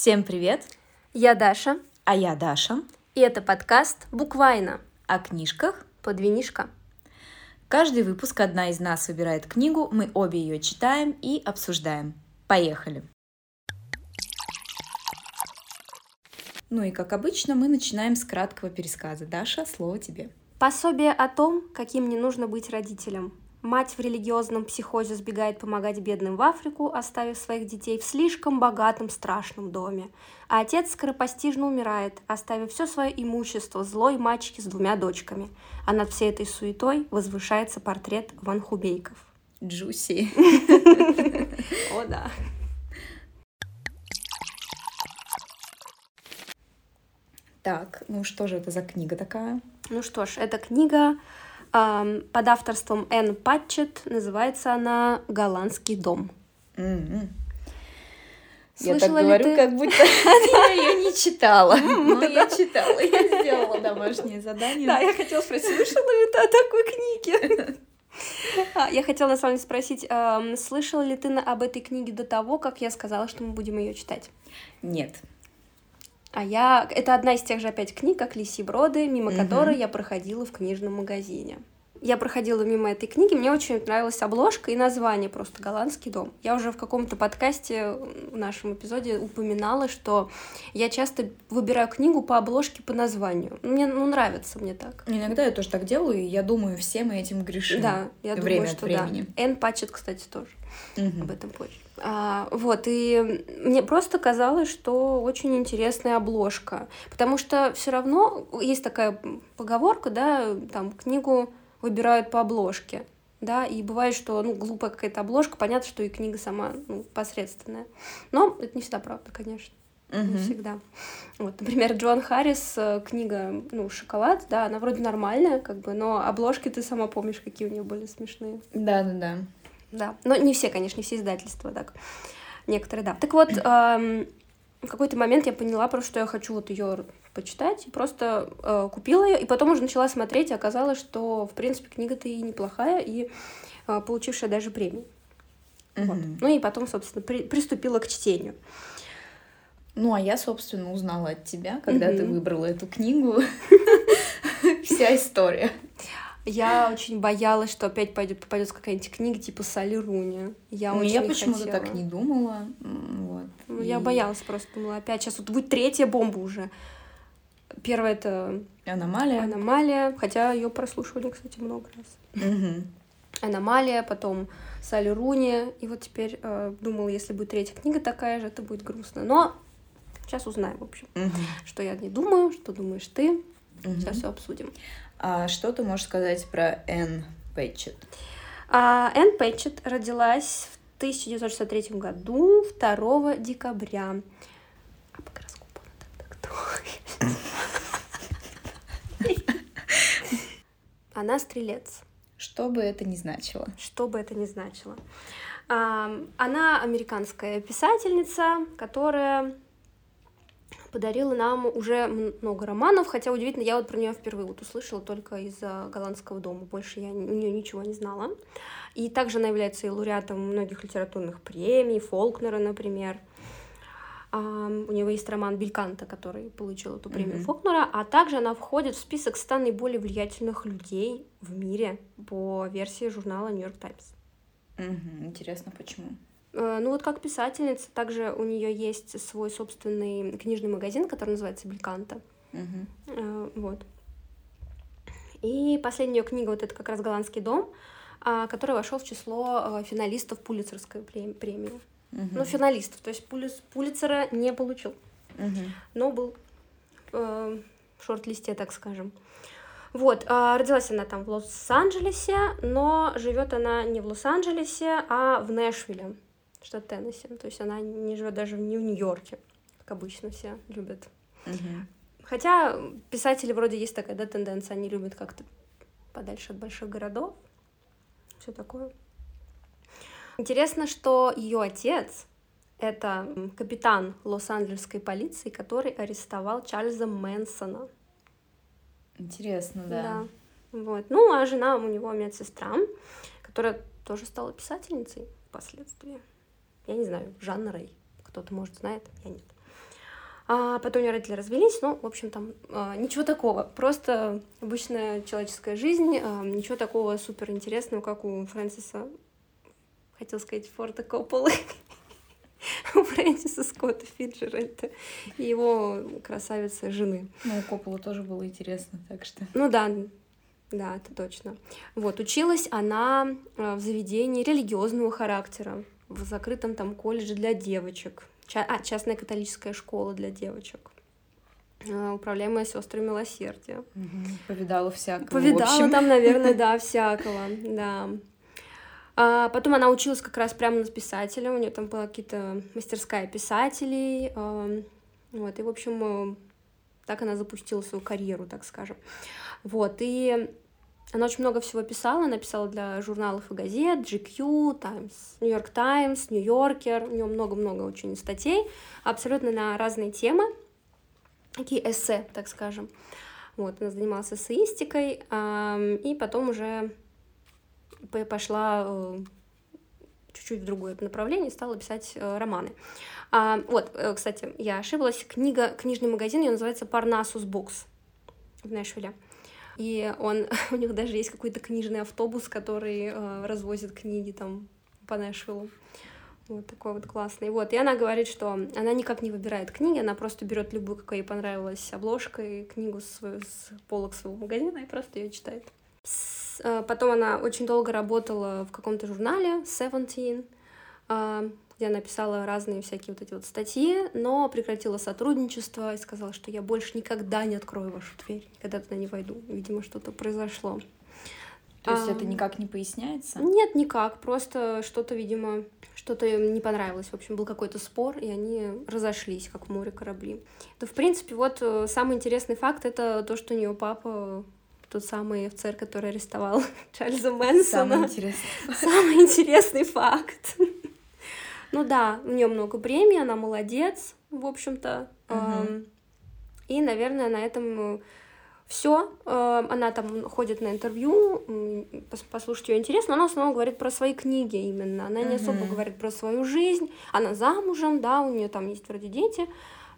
Всем привет! Я Даша, А я Даша. и это подкаст «Буквально» О книжках. под винишко. Каждый выпуск одна из нас выбирает книгу, мы обе ее читаем и обсуждаем. Поехали! Ну и как обычно, мы начинаем с краткого пересказа. Даша, слово тебе. Пособие о том, каким не нужно быть родителем. Мать в религиозном психозе сбегает помогать бедным в Африку, оставив своих детей в слишком богатом страшном доме. А отец скоропостижно умирает, оставив все свое имущество злой мачехе с двумя дочками. А над всей этой суетой возвышается портрет Ван Хубейков. Джуси. О, да. Так, ну что же это за книга такая? Ну что ж, эта книга под авторством Энн Патчет. Называется она «Голландский дом». М-м. Я так Слышала говорю, ты- как будто я ее не читала. Но я читала, я сделала домашнее задание. Да, я хотела спросить, слышала ли ты о такой книге? А, Я хотела на самом деле спросить, слышала ли ты об этой книге до того, как я сказала, что мы будем ее читать? Нет. А я... Это одна из тех же опять книг, как «Лисьи броды», мимо Мгм. которой я проходила в книжном магазине. Я проходила мимо этой книги, мне очень нравилась обложка и название просто «Голландский дом». Я уже в каком-то подкасте в нашем эпизоде упоминала, что я часто выбираю книгу по обложке, по названию. Мне ну, нравится мне так. Иногда я тоже так делаю, и я думаю, все мы этим грешим. Да, я Время думаю, что времени. да. Энн Патчет, кстати, тоже Мгм. об этом позже. А, вот, и мне просто казалось, что очень интересная обложка, потому что все равно есть такая поговорка, да, там книгу выбирают по обложке, да, и бывает, что, ну, глупая какая-то обложка, понятно, что и книга сама, ну, посредственная. Но это не всегда правда, конечно, не Мгм. всегда. Вот, например, Джон Харрис, э, книга, ну, «Шоколад», да, она вроде нормальная, как бы, но обложки ты сама помнишь, какие у нее были смешные. Да-да-да. Да, но не все, конечно, не все издательства так. Некоторые, да. Так вот, эм, в какой-то момент я поняла просто, что я хочу вот ее почитать, и просто э, купила ее, и потом уже начала смотреть, и оказалось, что, в принципе, книга-то и неплохая, и э, получившая даже премию. Вот. Мгм. Ну и потом, собственно, при- приступила к чтению. Ну, а я, собственно, узнала от тебя, когда ты Мгм. выбрала эту книгу. Вся история. Я очень боялась, что опять пойдет попадется какая-нибудь книга типа Салли Руни. Я Ну, очень я почему-то так не думала. Вот. Ну, Я И боялась просто, думала, опять сейчас вот будет третья бомба уже. Первая это Аномалия. Аномалия, хотя ее прослушивали, кстати, много раз. Аномалия, потом Салли Руни, и вот теперь э, думала, если будет третья книга такая же, это будет грустно. Но сейчас узнаем, в общем, что я не думаю, что думаешь ты. Сейчас все обсудим. А что ты можешь сказать про Энн Пэтчет? А, Энн Пэтчет родилась в 1963 году, 2 декабря. А по гороскопу она тогда кто? Она стрелец. Что бы это ни значило. что бы это ни значило. Она американская писательница, которая подарила нам уже много романов, хотя удивительно, я вот про нее впервые вот услышала только из а, голландского дома, больше я у нее ничего не знала. И также она является и лауреатом многих литературных премий, Фолкнера, например. У нее есть роман Бельканта, который получил эту премию Мгм. Фолкнера, а также она входит в список 100 наиболее влиятельных людей в мире по версии журнала Нью-Йорк Таймс. Интересно, почему? Э, Ну вот как писательница, также у нее есть свой собственный книжный магазин, который называется Бельканта. Э, Вот. И последняя ее книга, вот это как раз «Голландский дом», а, который вошел в число э, финалистов Пулицерской прем- премии. Мгм. Ну, финалистов, то есть Пулиц- Пулицера не получил, Мгм. но был э, в шорт-листе, так скажем. Вот, а, родилась она там в Лос-Анджелесе, но живет она не в Лос-Анджелесе, а в Нэшвилле, штат Теннесси. То есть она не живет даже не в Нью-Йорке, как обычно все любят. Мгм. Хотя писатели вроде есть такая да, тенденция, они любят как-то подальше от больших городов. Все такое. Интересно, что ее отец это капитан Лос-Анджелесской полиции, который арестовал Чарльза Мэнсона. Интересно, да. Вот. Ну, а жена у него медсестра, которая тоже стала писательницей впоследствии. Я не знаю, Жанна Рэй. Кто-то, может, знает, я нет. А потом у нее родители развелись, ну, в общем, там а, ничего такого. Просто обычная человеческая жизнь, а, ничего такого супер интересного, как у Фрэнсиса, хотел сказать, Форта Копполы, у Фрэнсиса Скотта Фиджеральда и его красавицы жены. Ну, у Коппола тоже было интересно, так что... Ну да, да, это точно. Вот, училась она а, в заведении религиозного характера, в закрытом там колледже для девочек. Ча- а, частная католическая школа для девочек а, управляемая сестрой милосердия. Угу. Повидала всякого. Повидала там, наверное, да, всякого, да. А потом она училась как раз прямо на писателя, у нее там была какие-то мастерская писателей, а, вот, и, в общем, э, так она запустила свою карьеру, так скажем. Вот, и она очень много всего писала, она писала для журналов и газет, GQ, Times, New York Times, New Yorker, у нее много-много очень статей, абсолютно на разные темы, такие эссе, так скажем. Вот, она занималась эссеистикой, и потом уже пошла э, чуть-чуть в другое направление стала писать э, романы. А, вот, э, кстати, я ошиблась. Книга, книжный магазин, ее называется Parnassus Books в Нэшвилле. И он, у них даже есть какой-то книжный автобус, который э, развозит книги там по Нэшвиллу. Вот такой вот классный. Вот, и она говорит, что она никак не выбирает книги, она просто берет любую, какая ей понравилась обложка и книгу с, с полок своего магазина и просто ее читает. С, э, потом она очень долго работала в каком-то журнале Seventeen, э, где она писала разные всякие вот эти вот статьи, но прекратила сотрудничество и сказала, что я больше никогда не открою вашу дверь, никогда туда не войду. Видимо, что-то произошло. То есть а, это никак не поясняется? Нет, никак. Просто что-то, видимо, что-то им не понравилось. В общем, был какой-то спор, и они разошлись, как в море корабли. То, в принципе, вот э, самый интересный факт — это то, что у нее папа тот самый офицер, который арестовал Чарльза Мэнсона. Самый интересный факт. Самый интересный факт. Ну да, у нее много премий, она молодец, в общем-то. Угу. И, наверное, на этом э, все. Она там ходит на интервью, послушать ее интересно, но она в основном говорит про свои книги именно. Она не особо говорит про свою жизнь. Она замужем, да, у нее там есть вроде дети.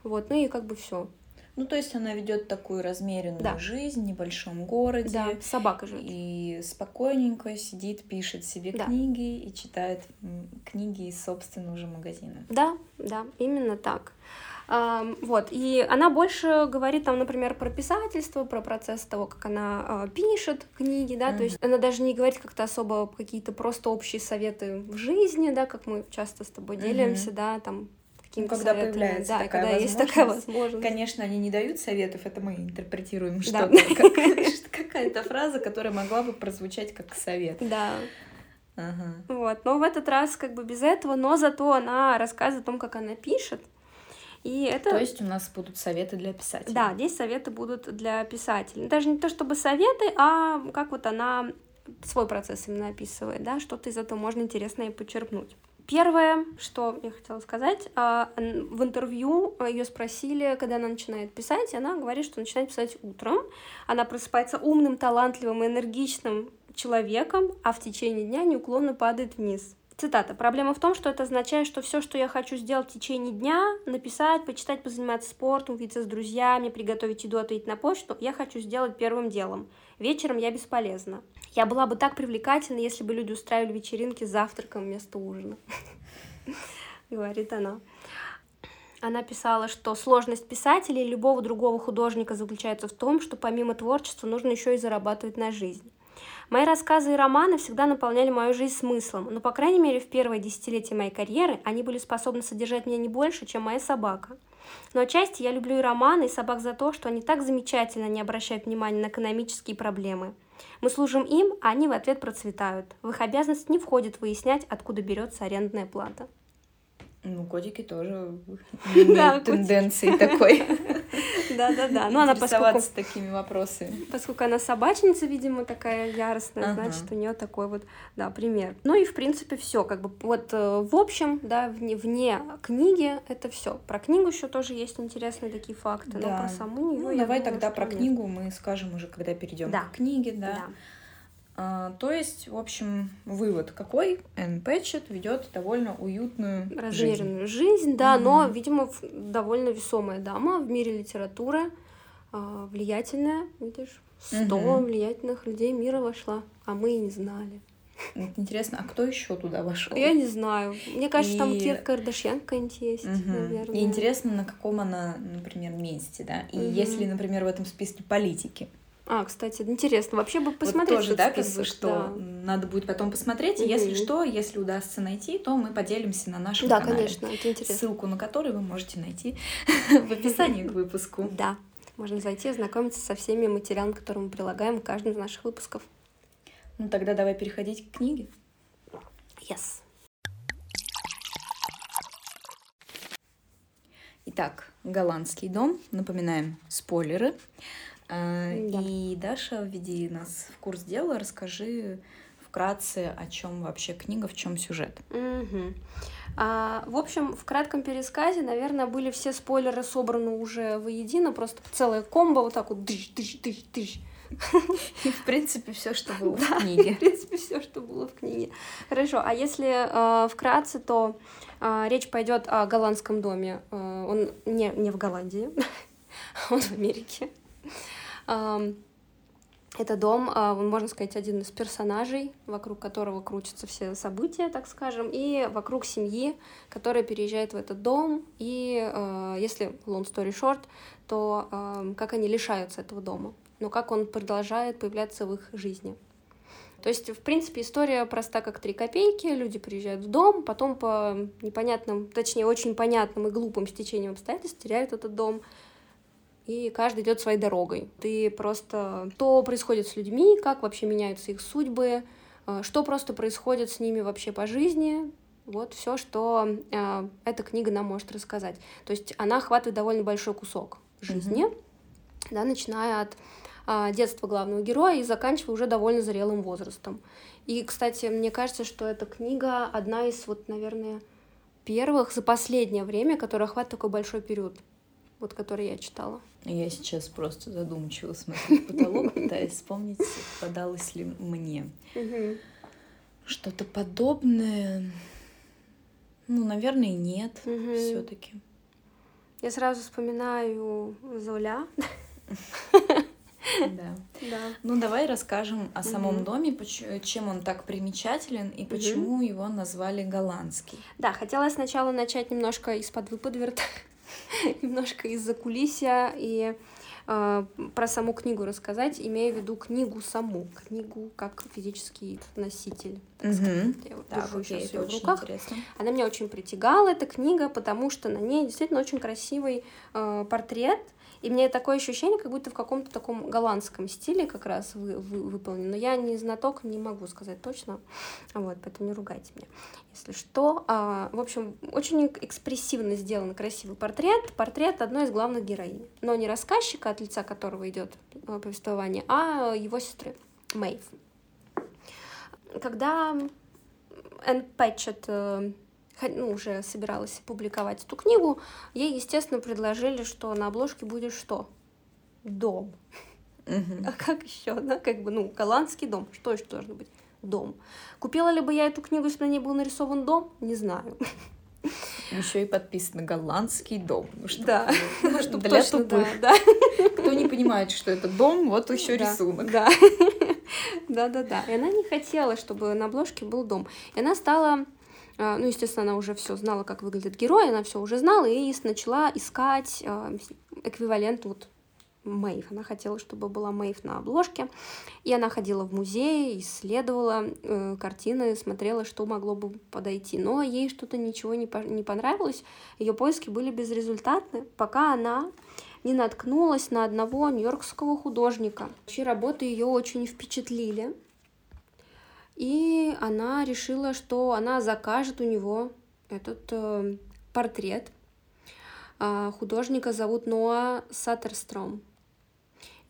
Вот, ну и как бы все. Ну, то есть она ведет такую размеренную да. жизнь в небольшом городе. Да, собака живет. И спокойненько сидит, пишет себе да. книги и читает книги из собственного же магазина. Да, да, именно так. Вот, и она больше говорит там, например, про писательство, про процесс того, как она э, пишет книги, да, mm-hmm. то есть она даже не говорит как-то особо какие-то просто общие советы в жизни, да, как мы часто с тобой делимся, mm-hmm. да, там ну, когда советами. появляется да, такая когда есть такая возможность. Конечно, они не дают советов, это мы интерпретируем что-то, как, какая-то фраза, которая могла бы прозвучать как совет. Да. Ага. Вот, но в этот раз как бы без этого, но зато она рассказывает о том, как она пишет. И это... То есть у нас будут советы для писателей. Да, здесь советы будут для писателей. Даже не то чтобы советы, а как вот она свой процесс именно описывает, да, что-то из этого можно интересное почерпнуть. Первое, что я хотела сказать, а, в интервью ее спросили, когда она начинает писать, и она говорит, что начинает писать утром. Она просыпается умным, талантливым, энергичным человеком, а в течение дня неуклонно падает вниз. Цитата. «Проблема в том, что это означает, что все, что я хочу сделать в течение дня, написать, почитать, позаниматься спортом, увидеться с друзьями, приготовить еду, ответить на почту, я хочу сделать первым делом. Вечером я бесполезна. Я была бы так привлекательна, если бы люди устраивали вечеринки с завтраком вместо ужина. Говорит она. Она писала, что сложность писателя и любого другого художника заключается в том, что помимо творчества нужно еще и зарабатывать на жизнь. Мои рассказы и романы всегда наполняли мою жизнь смыслом, но, по крайней мере, в первое десятилетие моей карьеры они были способны содержать меня не больше, чем моя собака. Но отчасти я люблю и романы, и собак за то, что они так замечательно не обращают внимания на экономические проблемы. Мы служим им, а они в ответ процветают. В их обязанность не входит выяснять, откуда берется арендная плата. Ну, котики тоже имеют тенденции такой. Да-да-да. Ну, она поскольку... такими вопросами. Поскольку она собачница, видимо, такая яростная, значит, у нее такой вот, да, пример. Ну и, в принципе, все. Как бы вот э, в общем, да, вне, вне книги это все. Про книгу еще тоже есть интересные такие факты, но про саму нее. Ну, давай тогда про книгу мы скажем уже, когда перейдем к книге, да. А, то есть, в общем, вывод какой? Энн Пэтчет ведет довольно уютную Размеренную жизнь, жизнь да, mm-hmm. но, видимо, довольно весомая дама в мире литературы, а, влиятельная, видишь, сто mm-hmm. влиятельных людей мира вошла, а мы и не знали. Интересно, а кто еще туда вошел? Я не знаю. Мне кажется, и... там Кир Кардашьян какая-нибудь есть, угу. наверное. И интересно, на каком она, например, месте, да? И угу. есть ли, например, в этом списке политики? А, кстати, интересно. Вообще бы посмотреть. Вот тоже, да, как бы, что да. надо будет потом посмотреть. И если что, если удастся найти, то мы поделимся на нашем да, канале. Да, конечно, это интересно. Ссылку на который вы можете найти в описании к выпуску. Да, можно зайти и ознакомиться со всеми материалами, которые мы прилагаем к каждому из наших выпусков. Ну тогда давай переходить к книге. Yes. Итак, голландский дом. Напоминаем спойлеры. А, да. И Даша, введи нас в курс дела, расскажи вкратце, о чем вообще книга, в чем сюжет. Угу. А, в общем, в кратком пересказе, наверное, были все спойлеры собраны уже воедино, просто целая комбо вот так вот тыщ, тыщ, тыщ, тыщ. И, в принципе, все, что было в книге. В принципе, все, что было в книге. Хорошо, а если э, вкратце, то э, речь пойдет о голландском доме. Э, он не, не в Голландии, он в Америке. Это дом, а, можно сказать, один из персонажей, вокруг которого крутятся все события, так скажем, и вокруг семьи, которая переезжает в этот дом, и а, если long story short, то как они лишаются этого дома, но как он продолжает появляться в их жизни. То есть, в принципе, история проста как три копейки. Люди приезжают в дом, потом по непонятным, точнее, очень понятным и глупым стечениям обстоятельств теряют этот дом, и каждый идет своей дорогой. Ты просто... Что происходит с людьми, как вообще меняются их судьбы, э, что просто происходит с ними вообще по жизни, вот все, что э, эта книга нам может рассказать. То есть она охватывает довольно большой кусок жизни, mm-hmm. да, начиная от э, детства главного героя и заканчивая уже довольно зрелым возрастом. И, кстати, мне кажется, что эта книга одна из, вот, наверное, первых за последнее время, которая охватывает такой большой период вот который я читала. Я сейчас просто задумчиво смотрю в потолок, пытаясь вспомнить, попадалось ли мне. Что-то подобное. Ну, наверное, нет, все-таки. Я сразу вспоминаю Золя. Да. да. Ну, давай расскажем о самом угу. доме, чем он так примечателен и почему угу. его назвали голландский. Да, хотела сначала начать немножко из-под выподверта. немножко из-за кулисья и э, про саму книгу рассказать, имея в виду книгу саму, книгу как физический носитель. Так сказать. Я вот так, держу окей, сейчас в руках. Интересно. Она меня очень притягала, эта книга, потому что на ней действительно очень красивый э, портрет и мне такое ощущение, как будто в каком-то таком голландском стиле как раз вы, вы, выполнено. Но я не знаток, не могу сказать точно. Вот, поэтому не ругайте меня, если что. А, в общем, очень экспрессивно сделан красивый портрет. Портрет одной из главных героинь. Но не рассказчика, от лица которого идет повествование, а его сестры Мэйв. Когда Энн Пэтчет э, ну, уже собиралась публиковать эту книгу, ей, естественно, предложили, что на обложке будет что? Дом. А как еще, да? Как бы, ну, голландский дом. Что еще должно быть? Дом. Купила ли бы я эту книгу, если на ней был нарисован дом? Не знаю. Еще и подписано голландский дом. Ну, что да. Ну, чтобы Для точно, тупых. Да, да. Кто не понимает, что это дом, вот еще да, рисунок. Да. Да, да, да. И она не хотела, чтобы на обложке был дом. И она стала ну, естественно, она уже все знала, как выглядит герой, она все уже знала и начала искать а, эквивалент вот Мэйв. Она хотела, чтобы была Мэйв на обложке. И она ходила в музей, исследовала э, картины, смотрела, что могло бы подойти. Но ей что-то ничего не, по не понравилось. Ее поиски были безрезультатны, пока она не наткнулась на одного нью-йоркского художника, чьи работы ее очень впечатлили. И она решила, что она закажет у него этот э, портрет. Э, художника зовут Ноа Саттерстром.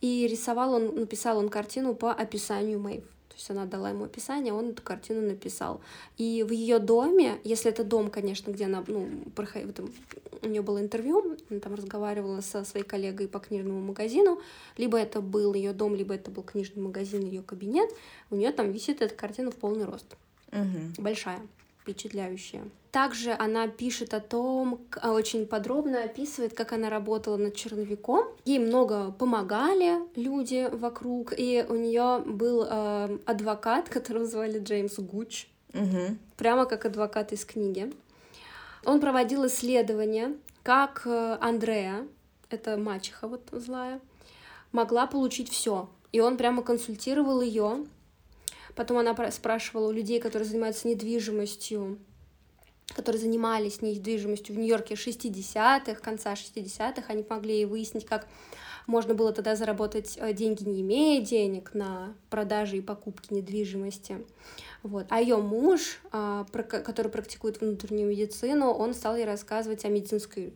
И рисовал он, написал он картину по описанию Мэйв. Есть она дала ему описание, он эту картину написал. И в ее доме, если это дом, конечно, где она, ну, проходила, там, у нее было интервью, она там разговаривала со своей коллегой по книжному магазину, либо это был ее дом, либо это был книжный магазин, ее кабинет, у нее там висит эта картина в полный рост. Угу. Большая впечатляющая. Также она пишет о том, а, очень подробно описывает, как она работала над черновиком. Ей много помогали люди вокруг, и у нее был э, адвокат, которого звали Джеймс Гуч, угу. прямо как адвокат из книги. Он проводил исследования, как э, Андрея, это мачеха вот злая, могла получить все. И он прямо консультировал ее Потом она спрашивала у людей, которые занимаются недвижимостью, которые занимались недвижимостью в Нью-Йорке 60-х, конца 60-х, они помогли ей выяснить, как можно было тогда заработать э, деньги, не имея денег на продаже и покупке недвижимости. Вот. А ее муж, а, который практикует внутреннюю медицину, он стал ей рассказывать о медицинской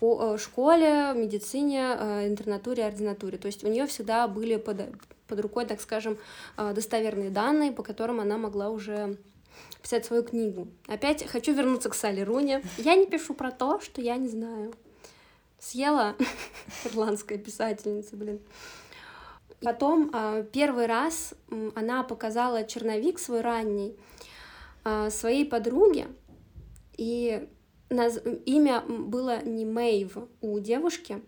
э, школе, медицине, э, интернатуре, ординатуре. То есть у нее всегда были под под рукой, так скажем, а, достоверные данные, по которым она могла уже писать свою книгу. Опять хочу вернуться к Салли Руни. Я не пишу про то, что я не знаю. Съела ирландская писательница, блин. Потом а, первый раз она показала черновик свой ранний а, своей подруге, и имя было не Мэйв у девушки,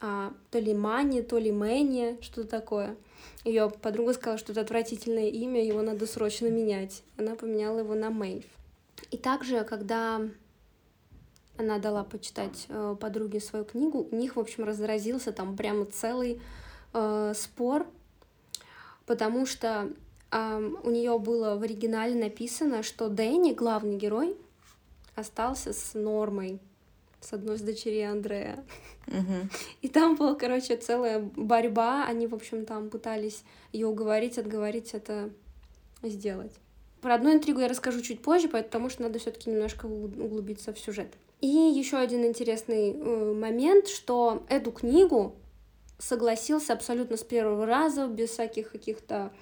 а то ли Мани, то ли Мэнни, что-то такое. Ее подруга сказала, что это отвратительное имя, его надо срочно менять. Она поменяла его на Мэйв. И также, когда она дала почитать э, подруге свою книгу, у них, в общем, разразился там прямо целый э, спор, потому что э, у нее было в оригинале написано, что Дэнни, главный герой, остался с Нормой, с одной из дочерей Андрея. Угу. И там была, короче, целая борьба. Они, в общем, там пытались ее уговорить, отговорить это сделать. Про одну интригу я расскажу чуть позже, потому что надо все-таки немножко углубиться в сюжет. И еще один интересный э, момент, что эту книгу согласился абсолютно с первого раза, без всяких каких-то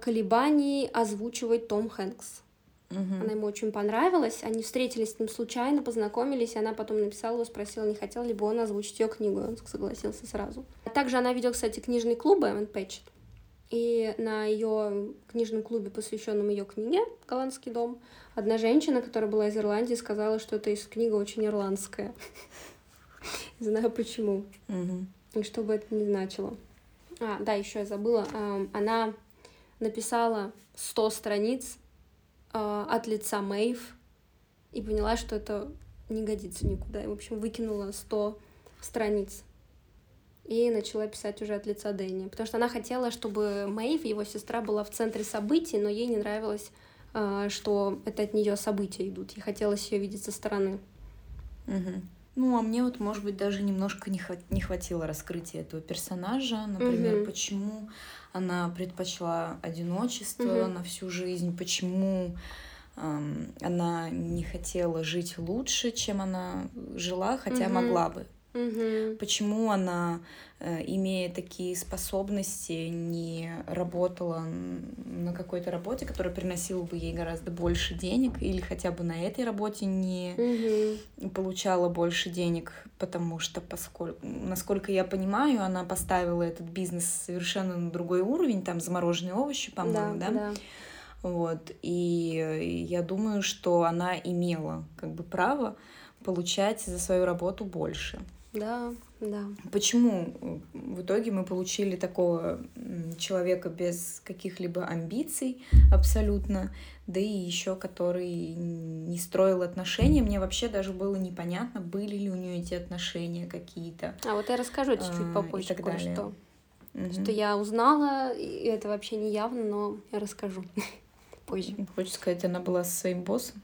колебаний, озвучивать Том Хэнкс. Угу. Она ему очень понравилась. Они встретились с ним случайно, познакомились, и она потом написала его, спросила, не хотел ли бы он озвучить ее книгу. И он согласился сразу. Также она ведет, кстати, книжный клуб Эван Пэтчет. И на ее книжном клубе, посвященном ее книге «Голландский дом», одна женщина, которая была из Ирландии, сказала, что эта книга очень ирландская. Не знаю почему. И что бы это ни значило. А, да, еще я забыла. Она написала 100 страниц э, от лица Мэйв и поняла, что это не годится никуда. И, в общем, выкинула 100 страниц и начала писать уже от лица Дэнни. Потому что она хотела, чтобы Мэйв, его сестра, была в центре событий, но ей не нравилось, э, что это от нее события идут. Ей хотелось ее видеть со стороны. Угу. Ну, а мне вот, может быть, даже немножко не, хват... не хватило раскрытия этого персонажа. Например, угу. почему она предпочла одиночество угу. на всю жизнь, почему эм, она не хотела жить лучше, чем она жила, хотя угу. могла бы. Угу. Почему она, э, имея такие способности, не работала на какой-то работе, которая приносила бы ей гораздо больше денег, или хотя бы на этой работе не угу. получала больше денег, потому что, поскольку, насколько я понимаю, она поставила этот бизнес совершенно на другой уровень, там замороженные овощи, по-моему, да? да? да? Вот, и я думаю, что она имела как бы право получать за свою работу больше. Да, да. Почему э, в итоге мы получили такого человека без каких-либо амбиций абсолютно, да и еще который не строил отношения. Мне вообще даже было непонятно, были ли у нее эти отношения какие-то. А вот я расскажу чуть-чуть а, попозже кое-что. Угу. Что я узнала, и это вообще не явно, но я расскажу позже. Хочешь сказать, она была со своим боссом?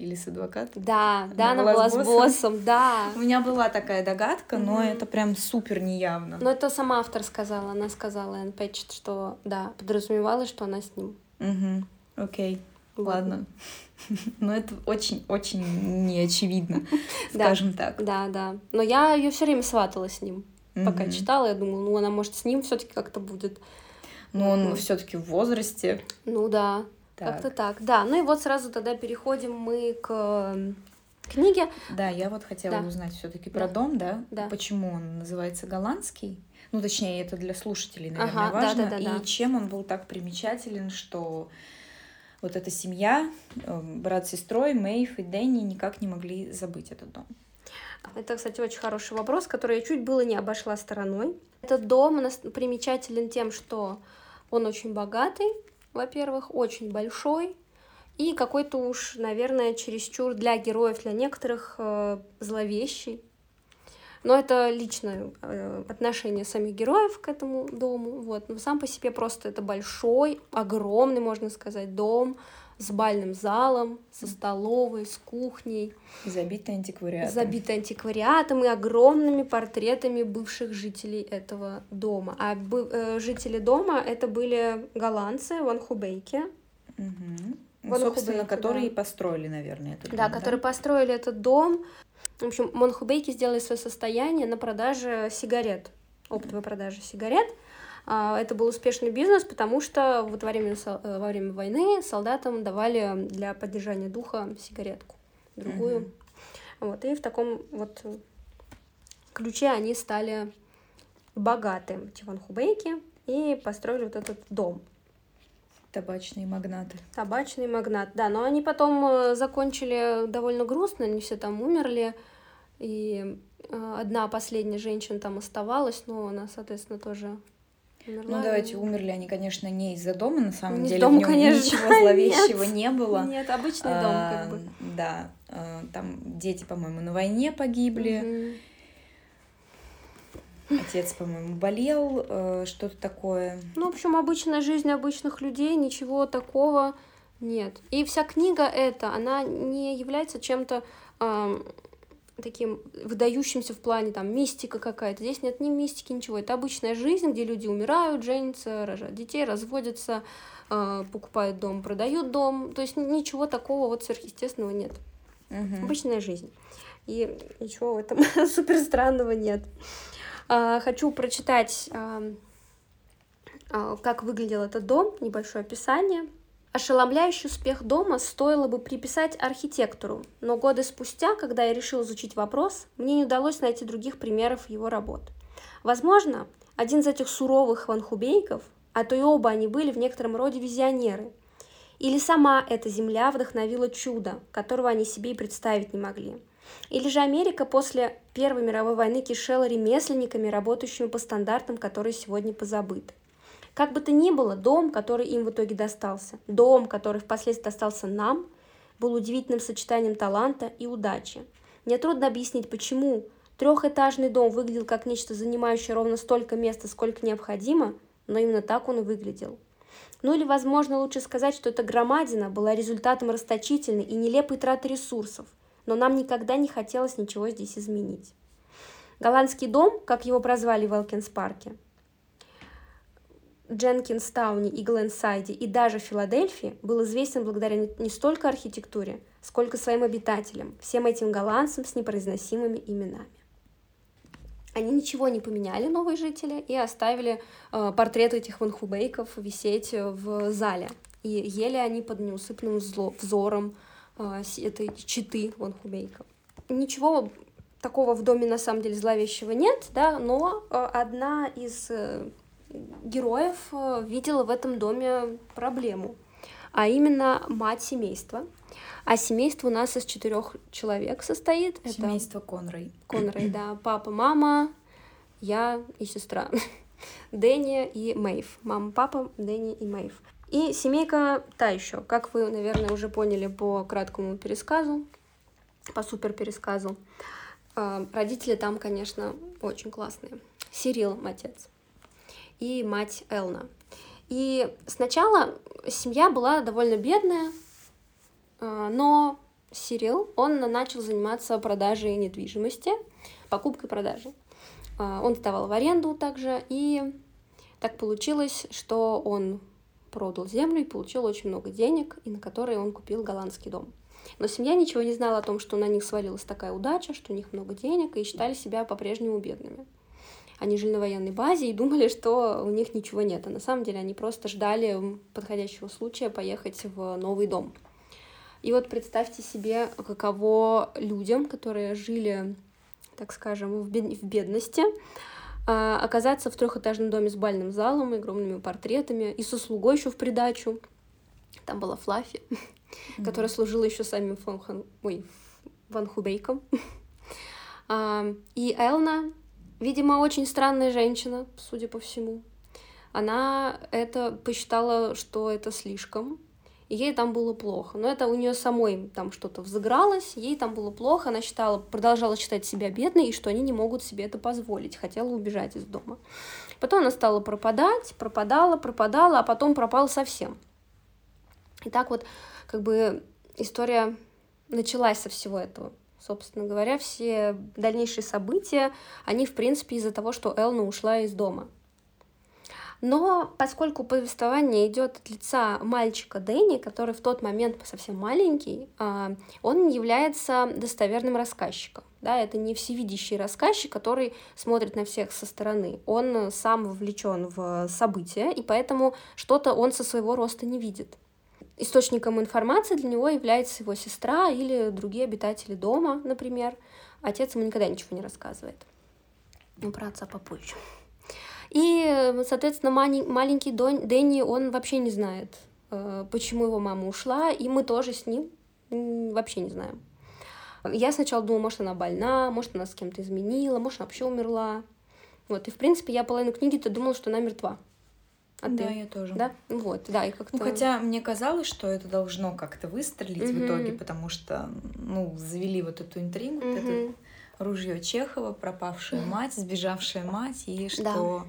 Или с адвокатом. Да, она да, она была, была с, боссом. с боссом, да. У меня была такая догадка, но mm-hmm. это прям супер неявно. Но это сама автор сказала, она сказала, Энн Пэтчет, что да, подразумевалось, что она с ним. Угу, окей, вот. ладно. Но это очень-очень неочевидно, скажем так. Да, да. Но я ее все время сватала с ним. Пока читала, я думала, ну она может с ним все-таки как-то будет. Но он все-таки в возрасте. Ну да, как-то так. Да, ну и вот сразу тогда переходим мы к книге. Да, я вот хотела Да. узнать все-таки Да. про дом, да? Да. Почему он называется голландский? Ну, точнее, это для слушателей, наверное, Ага, важно. да-да-да-да. И чем он был так примечателен, что вот эта семья, э, брат с сестрой, Мэйв и Дэнни никак не могли забыть этот дом. Это, кстати, очень хороший вопрос, который я чуть было не обошла стороной. Этот дом примечателен тем, что он очень богатый, во-первых, очень большой, и какой-то уж, наверное, чересчур для героев, для некоторых э, зловещий. Но это личное э, отношение самих героев к этому дому. Вот. Но сам по себе просто это большой, огромный, можно сказать, дом с бальным залом, со столовой, с кухней Забитый антиквариатом. забиты антиквариатом и огромными портретами бывших жителей этого дома. А э, жители дома это были голландцы, Ван Хубейки, Мгм. Ну, Вон собственно, Хубейки, которые да. и построили, наверное, этот да, дом, которые построили этот дом. В общем, Монхубейки сделали свое состояние на продаже сигарет, оптовой продаже сигарет. А, Это был успешный бизнес, потому что вот во время, э, во время войны солдатам давали для поддержания духа сигаретку, другую. Мгм. Вот, и в таком вот ключе они стали богаты, эти Ван Хубейки, и построили вот этот дом. Табачные магнаты. Табачный магнат, да, но они потом э, закончили довольно грустно, они все там умерли, и э, одна последняя женщина там оставалась, но она, соответственно, тоже умерла. Ну, давайте, умерли они, конечно, не из-за дома, на самом Не деле. дома, в нем конечно, ничего зловещего нет. не было. Нет, обычный дом, как бы. А, Да, а, там дети, по-моему, на войне погибли. Мгм. Отец, по-моему, болел, э, что-то такое. Ну, в общем, обычная жизнь обычных людей, ничего такого нет. И вся книга эта, она не является чем-то таким выдающимся в плане там мистика какая-то. Здесь нет ни мистики, ничего. Это обычная жизнь, где люди умирают, женятся, рожают детей, разводятся, а, покупают дом, продают дом. То есть ничего такого вот сверхъестественного нет. Мгм. Обычная жизнь. И ничего в этом супер странного нет. А, Хочу прочитать, а, как выглядел этот дом, небольшое описание. Ошеломляющий успех дома стоило бы приписать архитектору, но годы спустя, когда я решил изучить вопрос, мне не удалось найти других примеров его работ. Возможно, один из этих суровых ванхубейков, а то и оба они были в некотором роде визионеры, или сама эта земля вдохновила чудо, которого они себе и представить не могли. Или же Америка после Первой мировой войны кишела ремесленниками, работающими по стандартам, которые сегодня позабыты. Как бы то ни было, дом, который им в итоге достался, дом, который впоследствии достался нам, был удивительным сочетанием таланта и удачи. Мне трудно объяснить, почему трехэтажный дом выглядел как нечто, занимающее ровно столько места, сколько необходимо, но именно так он и выглядел. Ну или, возможно, лучше сказать, что эта громадина была результатом расточительной и нелепой траты ресурсов, но нам никогда не хотелось ничего здесь изменить. Голландский дом, как его прозвали в Элкинс-парке, Дженкинстауне и Гленсайде и даже Филадельфии был известен благодаря не- столько архитектуре, сколько своим обитателям, всем этим голландцам с непроизносимыми именами. Они ничего не поменяли, новые жители, и оставили э, портреты этих ванхубейков висеть э, в зале. И ели они под неусыпным взло- взором э, этой читы ванхубейков. Ничего такого в доме на самом деле зловещего нет, да, но э, одна из э, героев э, видела в этом доме проблему, а именно мать семейства. А семейство у нас из четырех человек состоит. Это Семейство Конрой. Конрей, да, папа, мама, я и сестра. Дэнни и Мэйв. Мама, папа, Дэнни и Мэйв. И семейка та еще, как вы, наверное, уже поняли по краткому пересказу, по супер пересказу. А, Родители там, конечно, очень классные. Сирил, отец, и мать Элна. И сначала семья была довольно бедная, а, но Сирил, он начал заниматься продажей недвижимости, покупкой продажей. А, Он сдавал в аренду также, и так получилось, что он продал землю и получил очень много денег, и на которые он купил голландский дом. Но семья ничего не знала о том, что на них свалилась такая удача, что у них много денег, и считали себя по-прежнему бедными. Они жили на военной базе и думали, что у них ничего нет. А на самом деле они просто ждали подходящего случая поехать в новый дом. И вот представьте себе, каково людям, которые жили, так скажем, в, бед... в бедности, а, оказаться в трехэтажном доме с бальным залом, огромными портретами и со слугой еще в придачу. Там была Флаффи, mm-hmm. которая служила еще самим Фон... Ой, Ван Хубейком. а, и Элна, видимо, очень странная женщина, судя по всему. Она это посчитала, что это слишком, и ей там было плохо. Но это у нее самой там что-то взыгралось, ей там было плохо, она считала, продолжала считать себя бедной, и что они не могут себе это позволить, хотела убежать из дома. Потом она стала пропадать, пропадала, пропадала, а потом пропала совсем. И так вот, как бы история началась со всего этого. Собственно говоря, все дальнейшие события, они, в принципе, из-за того, что Элна ушла из дома. Но поскольку повествование идет от лица мальчика Дэнни, который в тот момент совсем маленький, а, он является достоверным рассказчиком. Да, это не всевидящий рассказчик, который смотрит на всех со стороны. Он сам вовлечен в события, и поэтому что-то он со своего роста не видит. Источником информации для него является его сестра или другие обитатели дома, например. Отец ему никогда ничего не рассказывает. Ну, про отца попозже. И, соответственно, маленький Дэнни, он вообще не знает, э, почему его мама ушла, и мы тоже с ним вообще не знаем. Я сначала думала, может, она больна, может, она с кем-то изменила, может, она вообще умерла. Вот, и, в принципе, я половину книги-то думала, что она мертва. А да, ты? я тоже. Да? Вот, да, и как-то... Ну, хотя мне казалось, что это должно как-то выстрелить угу. в итоге, потому что, ну, завели вот эту интригу, угу. вот это ружье Чехова, пропавшая мать, сбежавшая мать, и что...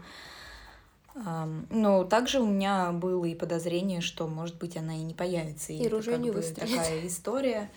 Да. Эм, ну, также у меня было и подозрение, что, может быть, она и не появится. И, и ружье не выстрелит. Такая история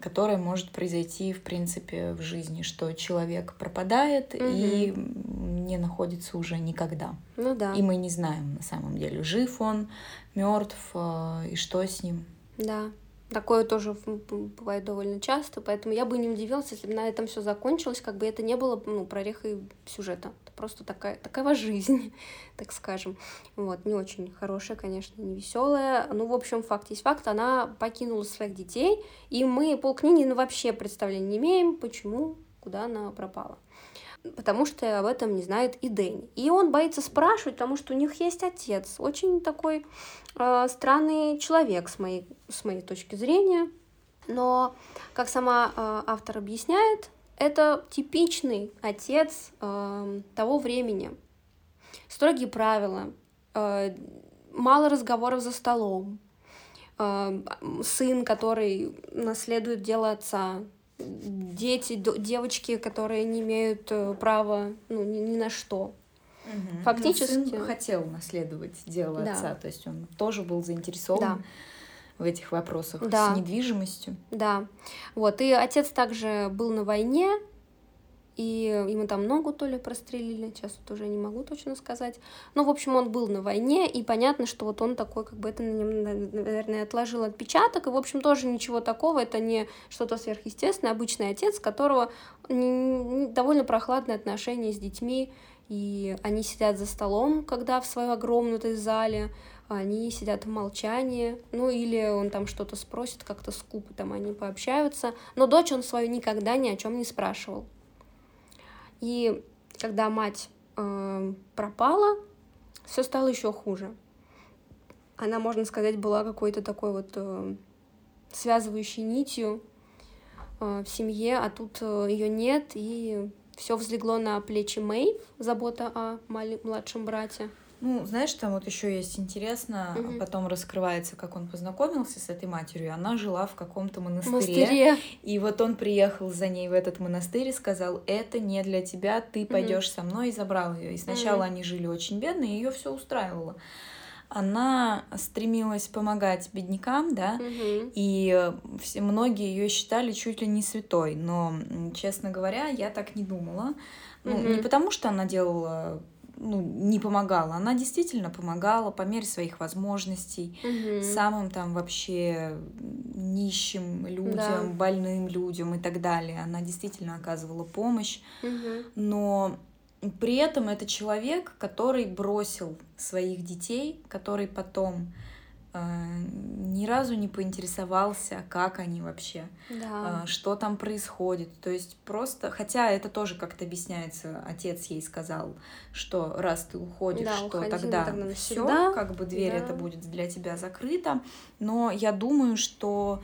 которая может произойти, в принципе, в жизни, что человек пропадает угу. и не находится уже никогда. Ну да. И мы не знаем на самом деле, жив он, мертв э, и что с ним. Да. Такое тоже бывает довольно часто, поэтому я бы не удивилась, если бы на этом все закончилось, как бы это не было ну, прорехой сюжета. Просто такая, такая жизнь, так скажем. Вот, не очень хорошая, конечно, не веселая. Ну, в общем, факт есть факт, она покинула своих детей, и мы полкниги ну, вообще представления не имеем, почему, куда она пропала потому что об этом не знает и Дэнни. И он боится спрашивать, потому что у них есть отец, очень такой э, странный человек с моей, с моей точки зрения. Но, как сама э, автор объясняет, это типичный отец э, того времени. Строгие правила, э, мало разговоров за столом, э, сын, который наследует дело отца, дети, девочки, которые не имеют э, права ну, ни, ни на что. Угу. Фактически. Но сын хотел наследовать дело да. отца, то есть он тоже был заинтересован. Да в этих вопросах да. с недвижимостью. Да. Вот. И отец также был на войне, и ему там ногу то ли прострелили, сейчас вот уже не могу точно сказать. Но, в общем, он был на войне, и понятно, что вот он такой, как бы это на нем, наверное, отложил отпечаток, и, в общем, тоже ничего такого, это не что-то сверхъестественное, обычный отец, которого довольно прохладные отношения с детьми, и они сидят за столом, когда в своей огромной этой зале, они сидят в молчании, ну или он там что-то спросит, как-то скупо там они пообщаются, но дочь он свою никогда ни о чем не спрашивал. И когда мать э, пропала, все стало еще хуже. Она, можно сказать, была какой-то такой вот э, связывающей нитью э, в семье, а тут э, ее нет, и все взлегло на плечи Мэйв, забота о младшем брате. Ну, знаешь, там вот еще есть интересно, угу. потом раскрывается, как он познакомился с этой матерью. Она жила в каком-то монастыре, монастыре. И вот он приехал за ней в этот монастырь и сказал: Это не для тебя, ты пойдешь угу. со мной и забрал ее. И сначала угу. они жили очень бедно, и ее все устраивало. Она стремилась помогать беднякам, да, угу. и все, многие ее считали чуть ли не святой. Но, честно говоря, я так не думала. Ну, угу. не потому, что она делала ну, не помогала. Она действительно помогала по мере своих возможностей, угу. самым там вообще нищим людям, да. больным людям и так далее. Она действительно оказывала помощь. Угу. Но При этом это человек, который бросил своих детей, который потом ни разу не поинтересовался, как они вообще, Да. э, что там происходит. То есть просто, хотя это тоже как-то объясняется, отец ей сказал, что раз ты уходишь, Да, что уходи, тогда тогда все, как бы дверь Да. это будет для тебя закрыта. Но я думаю, что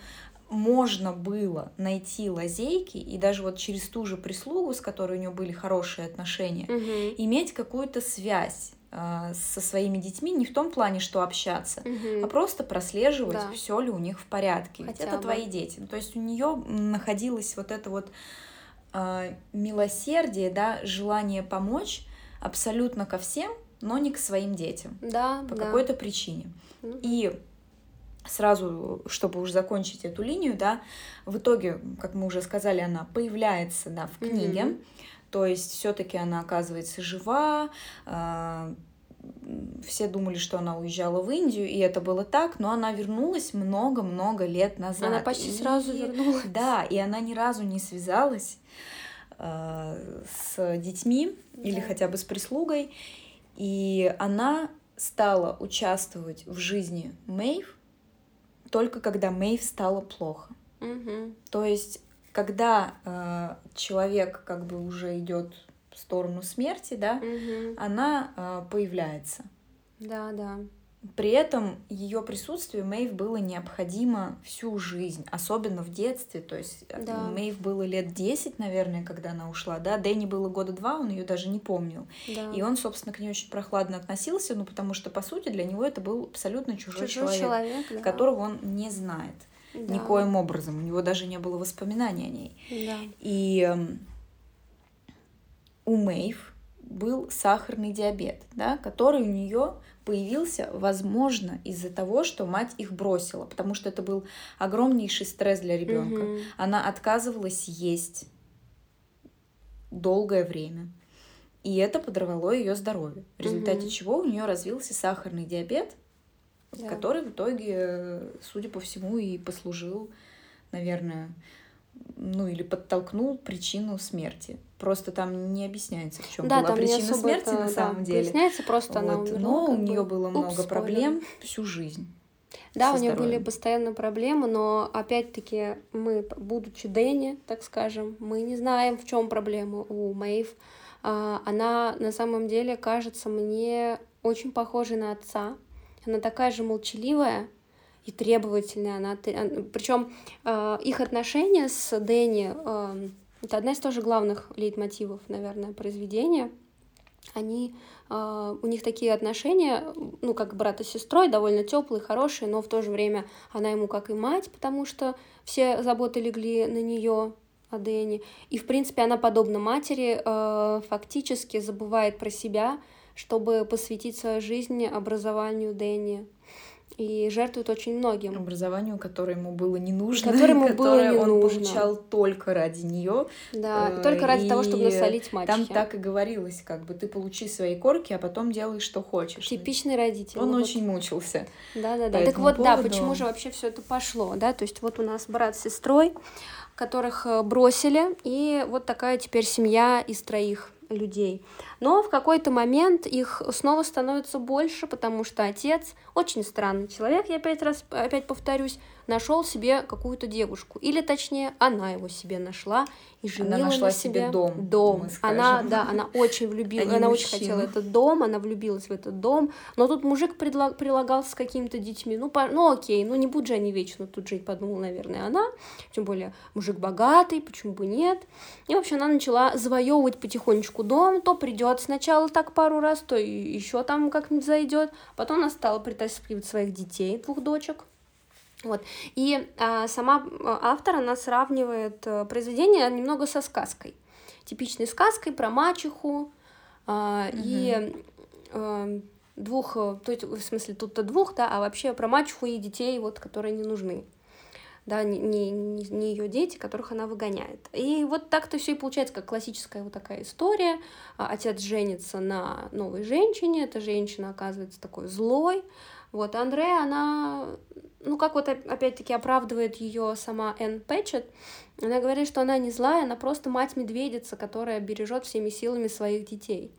можно было найти лазейки и даже вот через ту же прислугу, с которой у нее были хорошие отношения, Мгм. иметь какую-то связь со своими детьми не в том плане, что общаться, Мгм. а просто прослеживать, Да. все ли у них в порядке. Ведь Хотя это бы. твои дети. Ну, То есть у нее находилось вот это вот а, милосердие, да, желание помочь абсолютно ко всем, но не к своим детям Да, по да. какой-то причине. Мгм. И сразу, чтобы уже закончить эту линию, да, в итоге, как мы уже сказали, она появляется, да, в книге. Мгм. То есть все-таки она оказывается жива. а, Все думали, что она уезжала в Индию, и это было так, но она вернулась много-много лет назад. Она почти И- сразу вернулась. Да, и она ни разу не связалась а, с детьми или Да. хотя бы с прислугой. И она стала участвовать в жизни Мэйв только когда Мэйв стало плохо. Мгм. То есть, когда э, человек как бы уже идет в сторону смерти, да, Мгм. она э, появляется. Да, да. При этом ее присутствие Мэйв было необходимо всю жизнь, особенно в детстве. То есть э, Да. Мэйв было лет 10, наверное, когда она ушла, да. Дэнни было года два, он ее даже не помнил. Да. И он, собственно, к ней очень прохладно относился, ну, потому что, по сути, для него это был абсолютно чужой, Чужой человек, да. которого он не знает Да. никоим образом. У него даже не было воспоминаний о ней. Да. И эм, у Мэйв был сахарный диабет, да, который у нее появился, возможно, из-за того, что мать их бросила, потому что это был огромнейший стресс для ребенка. Мгм. Она отказывалась есть долгое время. И это подорвало ее здоровье, в результате Мгм. чего у нее развился сахарный диабет, Да. который в итоге, судя по всему, и послужил, наверное, ну или подтолкнул причину смерти. Просто там не объясняется, в чем Да, была причина смерти это, на да, самом деле. Поясняется, просто она Вот, умерла. Но у нее бы. было Упс, много спойлер. проблем всю жизнь. Да, у нее были постоянно проблемы, но опять-таки мы, будучи Дэнни, так скажем, мы не знаем, в чем проблема у Мэйв. А, Она на самом деле кажется мне очень похожей на отца. Она такая же молчаливая и требовательная. Она, причем их отношения с Дэнни э, это одна из тоже главных лейтмотивов, наверное, произведения. Они Uh, у них такие отношения, ну, как брат и сестрой, довольно теплые, хорошие, но в то же время она ему как и мать, потому что все заботы легли на нее, о Дэнни. И, в принципе, она, подобно матери, uh, фактически забывает про себя, чтобы посвятить свою жизнь образованию Дэнни. И жертвует очень многим. Образованию, которое ему было не нужно. Которое ему было не он нужно. получал только ради нее. Да, и только ради и того, чтобы насолить мачехе. Там так и говорилось, как бы ты получи свои корки, а потом делай, что хочешь. Типичный родитель. Он ну, очень вот. мучился. Да, да, да. Так вот, поводу... да, почему же вообще все это пошло, да? То есть вот у нас брат с сестрой, которых э, бросили, и вот такая теперь семья из троих людей. Но в какой-то момент их снова становится больше, потому что отец, очень странный человек, я опять раз опять повторюсь, нашел себе какую-то девушку. Или точнее, она его себе нашла и женила она нашла на себе, себе дом. Дом. Она, да, она очень любила, она очень хотела этот дом, она влюбилась в этот дом. Но тут мужик предлаг, прилагался с какими-то детьми. Ну, по, ну окей, ну не будут же они вечно тут жить, подумала, наверное, она. Тем более мужик богатый, почему бы нет. И, в общем, она начала завоевывать потихонечку дом. То придет сначала так пару раз, то еще там как-нибудь зайдет. Потом она стала притаскивать своих детей, двух дочек. Вот. И а, сама автор, она сравнивает а, произведение немного со сказкой. Типичной сказкой про мачеху а, угу. и а, двух, то есть, в смысле, тут-то двух, да, а вообще про мачеху и детей, вот, которые не нужны. Да, не, не, не ее дети, которых она выгоняет. И вот так-то все и получается, как классическая вот такая история. Отец женится на новой женщине, эта женщина оказывается такой злой. Вот, Андрея, она, ну, как вот опять-таки оправдывает ее сама Энн Пэтчет, она говорит, что она не злая, она просто мать-медведица, которая бережет всеми силами своих детей.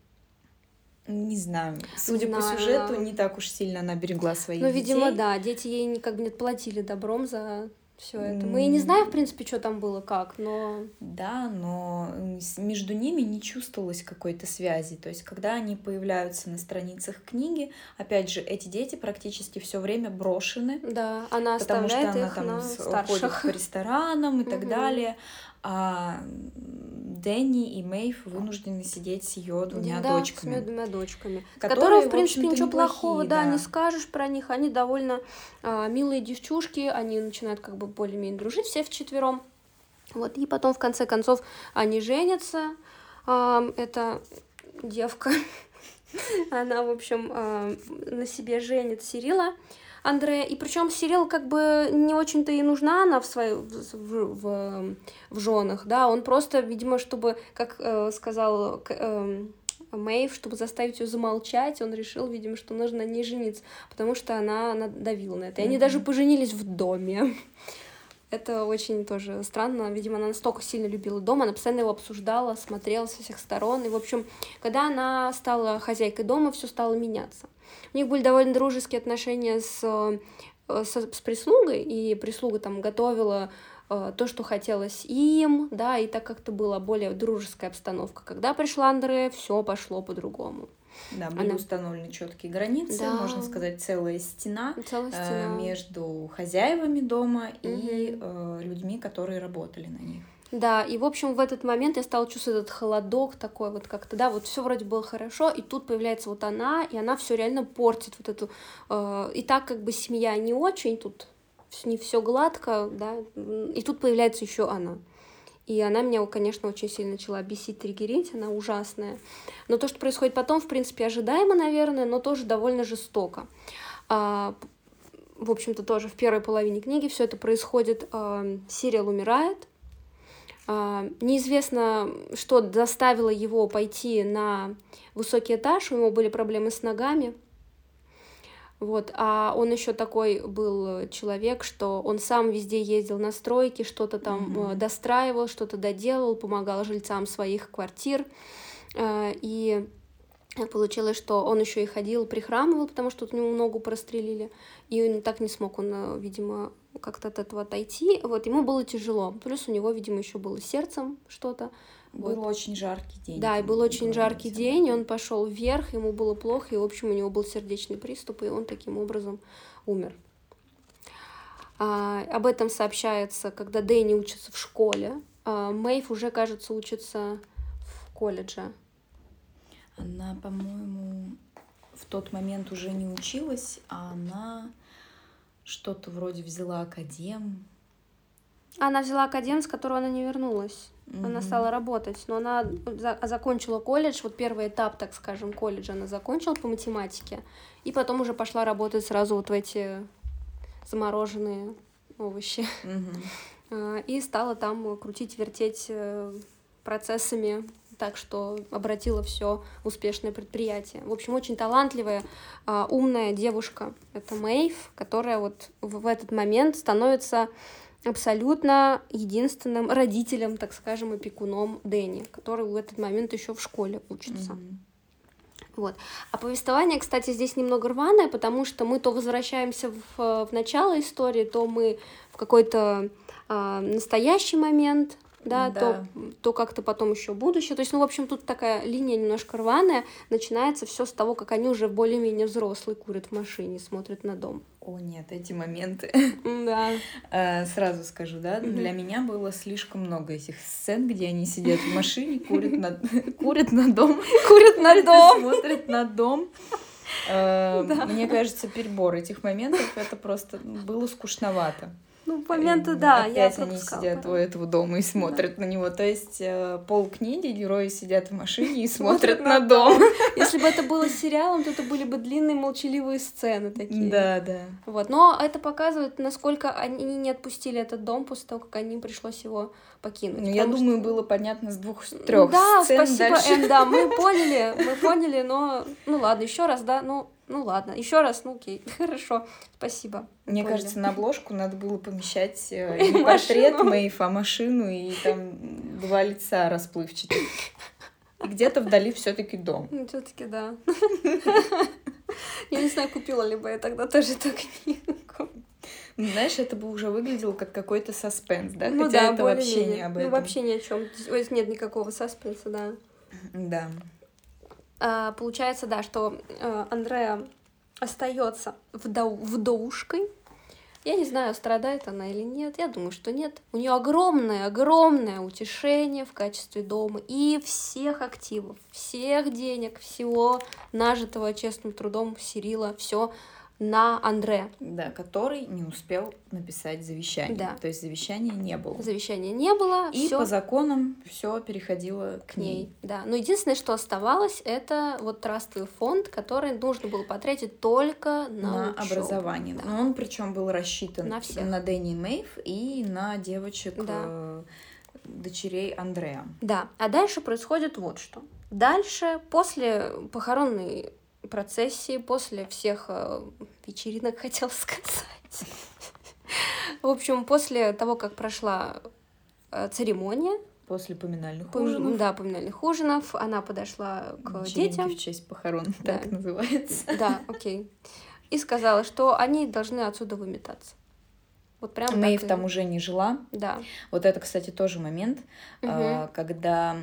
Не знаю. Судя не по знаю. сюжету, не так уж сильно она берегла своих ну, детей. Ну, видимо, да. Дети ей как бы не платили добром за все это. Мы и не знаем, в принципе, что там было, как, но... Да, но между ними не чувствовалось какой-то связи. То есть, когда они появляются на страницах книги, опять же, эти дети практически все время брошены. Да, она потому что она там на ходит по ресторанам и так далее а Дэнни и Мэйв вынуждены сидеть с ее двумя да, дочками. с двумя дочками. Которые, которые в принципе, ничего плохого, да, да, не скажешь про них. Они довольно а, милые девчушки, они начинают как бы более-менее дружить все вчетвером. Вот, и потом, в конце концов, они женятся. А, это девка, она, в общем, а, на себе женит Сирила. Андре. И причем Сирил как бы не очень-то и нужна она в своей в, в, в женах, да, он просто, видимо, чтобы, как э, сказал э, Мэйв, чтобы заставить ее замолчать, он решил, видимо, что нужно на ней жениться, потому что она надавила на это. И они mm-hmm. даже поженились в доме. Это очень тоже странно. Видимо, она настолько сильно любила дом, она постоянно его обсуждала, смотрела со всех сторон. И, в общем, когда она стала хозяйкой дома, все стало меняться. У них были довольно дружеские отношения с, э, с, с прислугой, и прислуга там готовила э, то, что хотелось им, да, и так как-то была более дружеская обстановка. Когда пришла Андре, все пошло по-другому. Да, были Она... установлены четкие границы, да. можно сказать, целая стена, целая э, стена. Э, между хозяевами дома угу. и э, людьми, которые работали на них. Да, и в общем в этот момент я стала чувствовать этот холодок такой вот как-то, да, вот все вроде было хорошо, и тут появляется вот она, и она все реально портит вот эту, э, и так как бы семья не очень тут не все гладко, да, и тут появляется еще она. И она меня, конечно, очень сильно начала бесить, триггерить, она ужасная. Но то, что происходит потом, в принципе, ожидаемо, наверное, но тоже довольно жестоко. А, в общем-то, тоже в первой половине книги все это происходит. А, Сириал умирает. А, неизвестно, что заставило его пойти на высокий этаж, у него были проблемы с ногами. Вот, а он еще такой был человек, что он сам везде ездил на стройки, что-то там mm-hmm. достраивал, что-то доделал, помогал жильцам своих квартир. Э, и получилось, что он еще и ходил, прихрамывал, потому что у него ногу прострелили, и так не смог он, э, видимо, как-то от этого отойти. Вот, ему было тяжело. Плюс у него, видимо, еще было сердцем что-то. Был вот. очень жаркий день. Да, и был очень жаркий день, и он пошел вверх, ему было плохо, и, в общем, у него был сердечный приступ, и он таким образом умер. А, об этом сообщается, когда Дэнни учится в школе. А, Мэйв уже, кажется, учится в колледже. Она, по-моему, в тот момент уже не училась, а она что-то вроде взяла академ. Она взяла академ, с которого она не вернулась. Mm-hmm. Она стала работать, но она за- закончила колледж, вот первый этап, так скажем, колледжа она закончила по математике, и потом уже пошла работать сразу вот в эти замороженные овощи. Mm-hmm. И стала там крутить, вертеть э, процессами, так что обратила все успешное предприятие. В общем, очень талантливая, а, умная девушка. Это Мэйв, которая вот в этот момент становится абсолютно единственным родителем, так скажем, опекуном Дэнни, который в этот момент еще в школе учится. Mm-hmm. Вот. А повествование, кстати, здесь немного рваное, потому что мы то возвращаемся в, в начало истории, то мы в какой-то э, настоящий момент, да, да. то, то как-то потом еще будущее. То есть, ну, в общем, тут такая линия немножко рваная. Начинается все с того, как они уже более-менее взрослые курят в машине, смотрят на дом. О, нет, эти моменты. Да. Э, сразу скажу, да, для меня было слишком много этих сцен, где они сидят в машине, курят на, курят на дом. Курят на дом. Смотрят на дом. Э, мне кажется, перебор этих моментов это просто было скучновато. Ну, моменты, да, Опять я они сидят у этого дома и смотрят да. на него. То есть э, пол книги герои сидят в машине и смотрят на дом. Если бы это было сериалом, то это были бы длинные молчаливые сцены такие. Да, да. Вот. Но это показывает, насколько они не отпустили этот дом после того, как они пришлось его покинуть. Ну, я думаю, что... было понятно с двух-трех Да, сцен спасибо, дальше. Эм, да, мы поняли, мы поняли, но ну ладно, еще раз, да, ну ну ладно, еще раз, ну окей, хорошо, спасибо. Мне Поняли. кажется, на обложку надо было помещать э, не портрет Мэйф, а машину и там два лица расплывчатых. где-то вдали все-таки дом. Ну, все-таки да. Я не знаю, купила ли бы я тогда тоже эту книгу. Ну, знаешь, это бы уже выглядело как какой-то саспенс, да? Ну, Хотя да, это вообще не об этом. Ну, вообще ни о чем. Нет никакого саспенса, да. Да. А, получается, да, что э, Андреа остается вдов... вдовушкой. Я не знаю, страдает она или нет. Я думаю, что нет. У нее огромное, огромное утешение в качестве дома и всех активов, всех денег, всего нажитого честным трудом Сирила, все на Андре. Да, который не успел написать завещание. Да. То есть завещания не было. Завещания не было. И всё... по законам все переходило к, к ней. ней. Да. Но единственное, что оставалось, это вот трастовый фонд, который нужно было потратить только на, на образование. Да. Но он причем был рассчитан на, всех. на Дэнни Мэйв и на девочек да. э, дочерей Андрея. Да. А дальше происходит вот что. Дальше, после похоронной процессии, после всех э, вечеринок, хотел сказать. В общем, после того, как прошла э, церемония, После поминальных Пом... ужинов. Да, поминальных ужинов. Она подошла к Вечеринки детям. в честь похорон, да. так называется. Да, окей. И сказала, что они должны отсюда выметаться. Вот прям Мэйв так... там уже не жила. Да. Вот это, кстати, тоже момент, угу. когда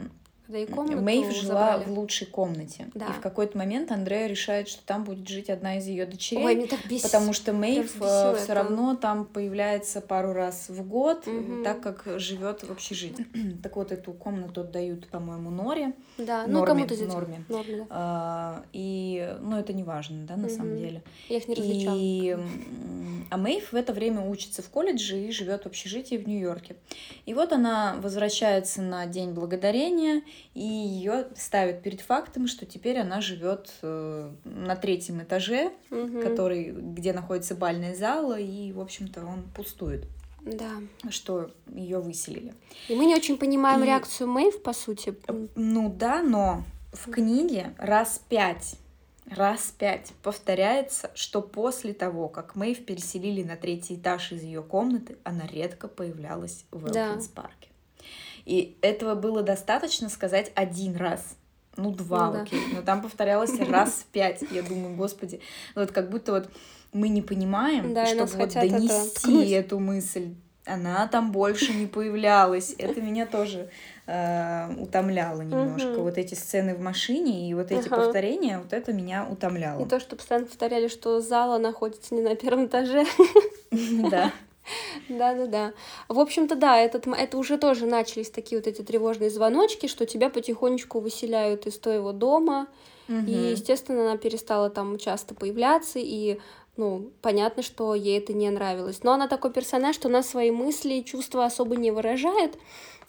да и комнату Мэйв жила забрали. в лучшей комнате. Да. И в какой-то момент Андрея решает, что там будет жить одна из ее дочерей. Ой, мне так бесит. Потому что Мэйв э, все равно там появляется пару раз в год, угу. так как живет в общежитии. так вот, эту комнату отдают, по-моему, Норе. Да, ну кому-то здесь. Норме. Норме да. а, и, ну, это не важно, да, на угу. самом деле. Я их не различала. И, а Мэйв в это время учится в колледже и живет в общежитии в Нью-Йорке. И вот она возвращается на День Благодарения, и ее ставят перед фактом, что теперь она живет э, на третьем этаже, угу. который, где находится бальная зала, и, в общем-то, он пустует. Да. Что ее выселили. И мы не очень понимаем и... реакцию Мэйв, по сути. Ну да, но в книге раз пять раз пять повторяется, что после того, как Мэйв переселили на третий этаж из ее комнаты, она редко появлялась в Элкинс парке. И этого было достаточно сказать один раз. Ну, два, ну, окей. Да. Но там повторялось раз пять. Я думаю, господи, вот как будто вот мы не понимаем, да, чтобы вот донести эту мысль. Она там больше не появлялась. Это меня тоже э, утомляло немножко. Вот эти сцены в машине и вот эти повторения, вот это меня утомляло. И то, что постоянно повторяли, что зала находится не на первом этаже. Да. Да-да-да. В общем-то, да, этот, это уже тоже начались такие вот эти тревожные звоночки, что тебя потихонечку выселяют из твоего дома. Угу. И, естественно, она перестала там часто появляться, и ну, понятно, что ей это не нравилось. Но она такой персонаж, что она свои мысли и чувства особо не выражает,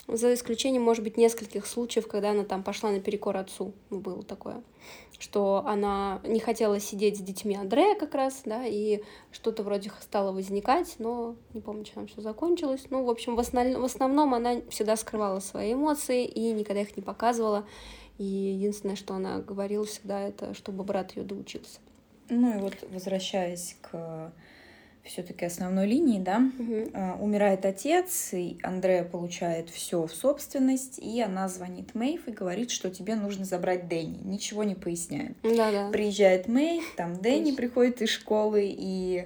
за исключением, может быть, нескольких случаев, когда она там пошла наперекор отцу. Ну, было такое что она не хотела сидеть с детьми Андрея как раз, да, и что-то вроде стало возникать, но не помню, чем все закончилось. Ну, в общем, в, основ... в основном она всегда скрывала свои эмоции и никогда их не показывала. И единственное, что она говорила всегда, это чтобы брат ее доучился. Ну и вот возвращаясь к все-таки основной линии, да, угу. умирает отец, и Андрея получает все в собственность, и она звонит Мэйв и говорит, что тебе нужно забрать Дэнни, ничего не поясняет. Да, да. Приезжает Мэйв, там Дэнни приходит из школы, и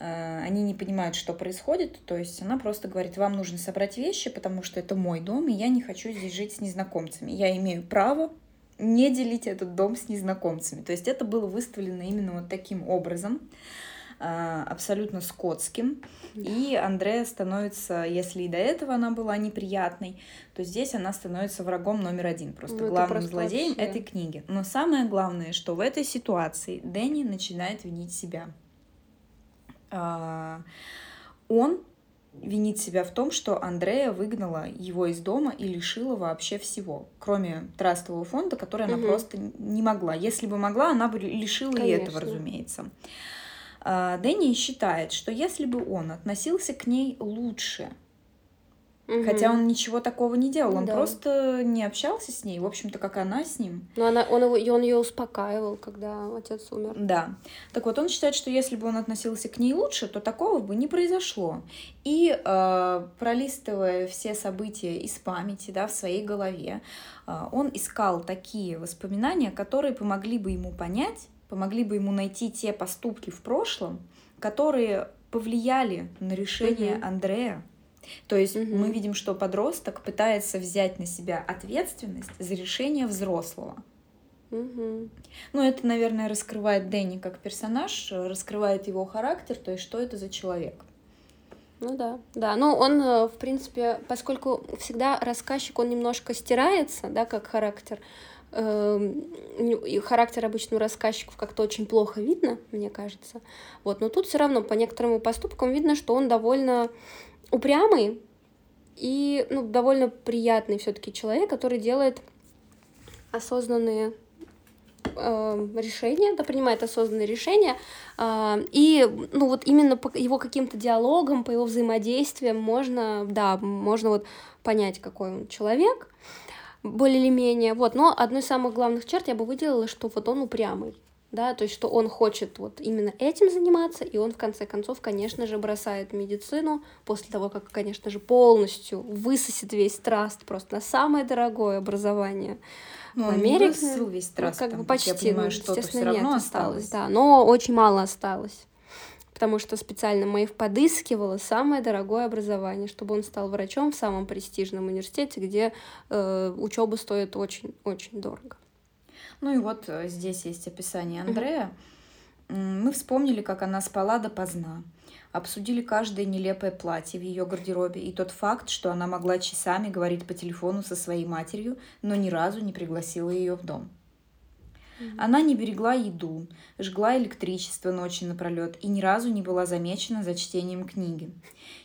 э, они не понимают, что происходит, то есть она просто говорит, вам нужно собрать вещи, потому что это мой дом, и я не хочу здесь жить с незнакомцами, я имею право не делить этот дом с незнакомцами. То есть это было выставлено именно вот таким образом. А, абсолютно скотским. И Андрея становится, если и до этого она была неприятной, то здесь она становится врагом номер один, просто ну, главным просто злодеем вообще. этой книги. Но самое главное, что в этой ситуации Дэнни начинает винить себя. А, он винит себя в том, что Андрея выгнала его из дома и лишила вообще всего, кроме трастового фонда, который она угу. просто не могла. Если бы могла, она бы лишила Конечно. и этого, разумеется. Дэнни считает, что если бы он относился к ней лучше, Угу. Хотя он ничего такого не делал, он да. просто не общался с ней, в общем-то, как она с ним. Но она, он, его, он ее успокаивал, когда отец умер. Да. Так вот, он считает, что если бы он относился к ней лучше, то такого бы не произошло. И э, пролистывая все события из памяти, да, в своей голове, э, он искал такие воспоминания, которые помогли бы ему понять, помогли бы ему найти те поступки в прошлом, которые повлияли на решение угу. Андрея то есть угу. мы видим, что подросток пытается взять на себя ответственность за решение взрослого. Угу. Ну, это, наверное, раскрывает Дэнни как персонаж, раскрывает его характер, то есть что это за человек. Ну да, да. Ну, он, э, в принципе, поскольку всегда рассказчик, он немножко стирается, да, как характер, эм, и характер обычно у рассказчиков как-то очень плохо видно, мне кажется. Вот, но тут все равно по некоторым поступкам видно, что он довольно упрямый и ну, довольно приятный все-таки человек, который делает осознанные э, решения, да, принимает осознанные решения, э, и, ну, вот именно по его каким-то диалогам, по его взаимодействиям можно, да, можно вот понять, какой он человек, более или менее, вот, но одной из самых главных черт я бы выделила, что вот он упрямый, да, то есть что он хочет вот именно этим заниматься, и он в конце концов, конечно же, бросает медицину после того, как, конечно же, полностью высосет весь траст просто на самое дорогое образование. Ну, в Америке он весь ну, траст, ну, как там, бы почти, я понимаю, ну, естественно, нет, осталось. осталось, да, но очень мало осталось потому что специально Мэйв подыскивала самое дорогое образование, чтобы он стал врачом в самом престижном университете, где э, учеба стоит очень-очень дорого. Ну и вот э, здесь есть описание Андрея. Мы вспомнили, как она спала допоздна. Обсудили каждое нелепое платье в ее гардеробе и тот факт, что она могла часами говорить по телефону со своей матерью, но ни разу не пригласила ее в дом. Она не берегла еду, жгла электричество ночи напролет и ни разу не была замечена за чтением книги.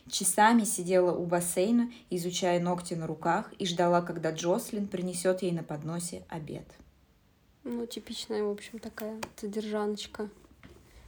Часами сидела у бассейна, изучая ногти на руках и ждала, когда Джослин принесет ей на подносе обед. Ну, типичная, в общем, такая содержаночка.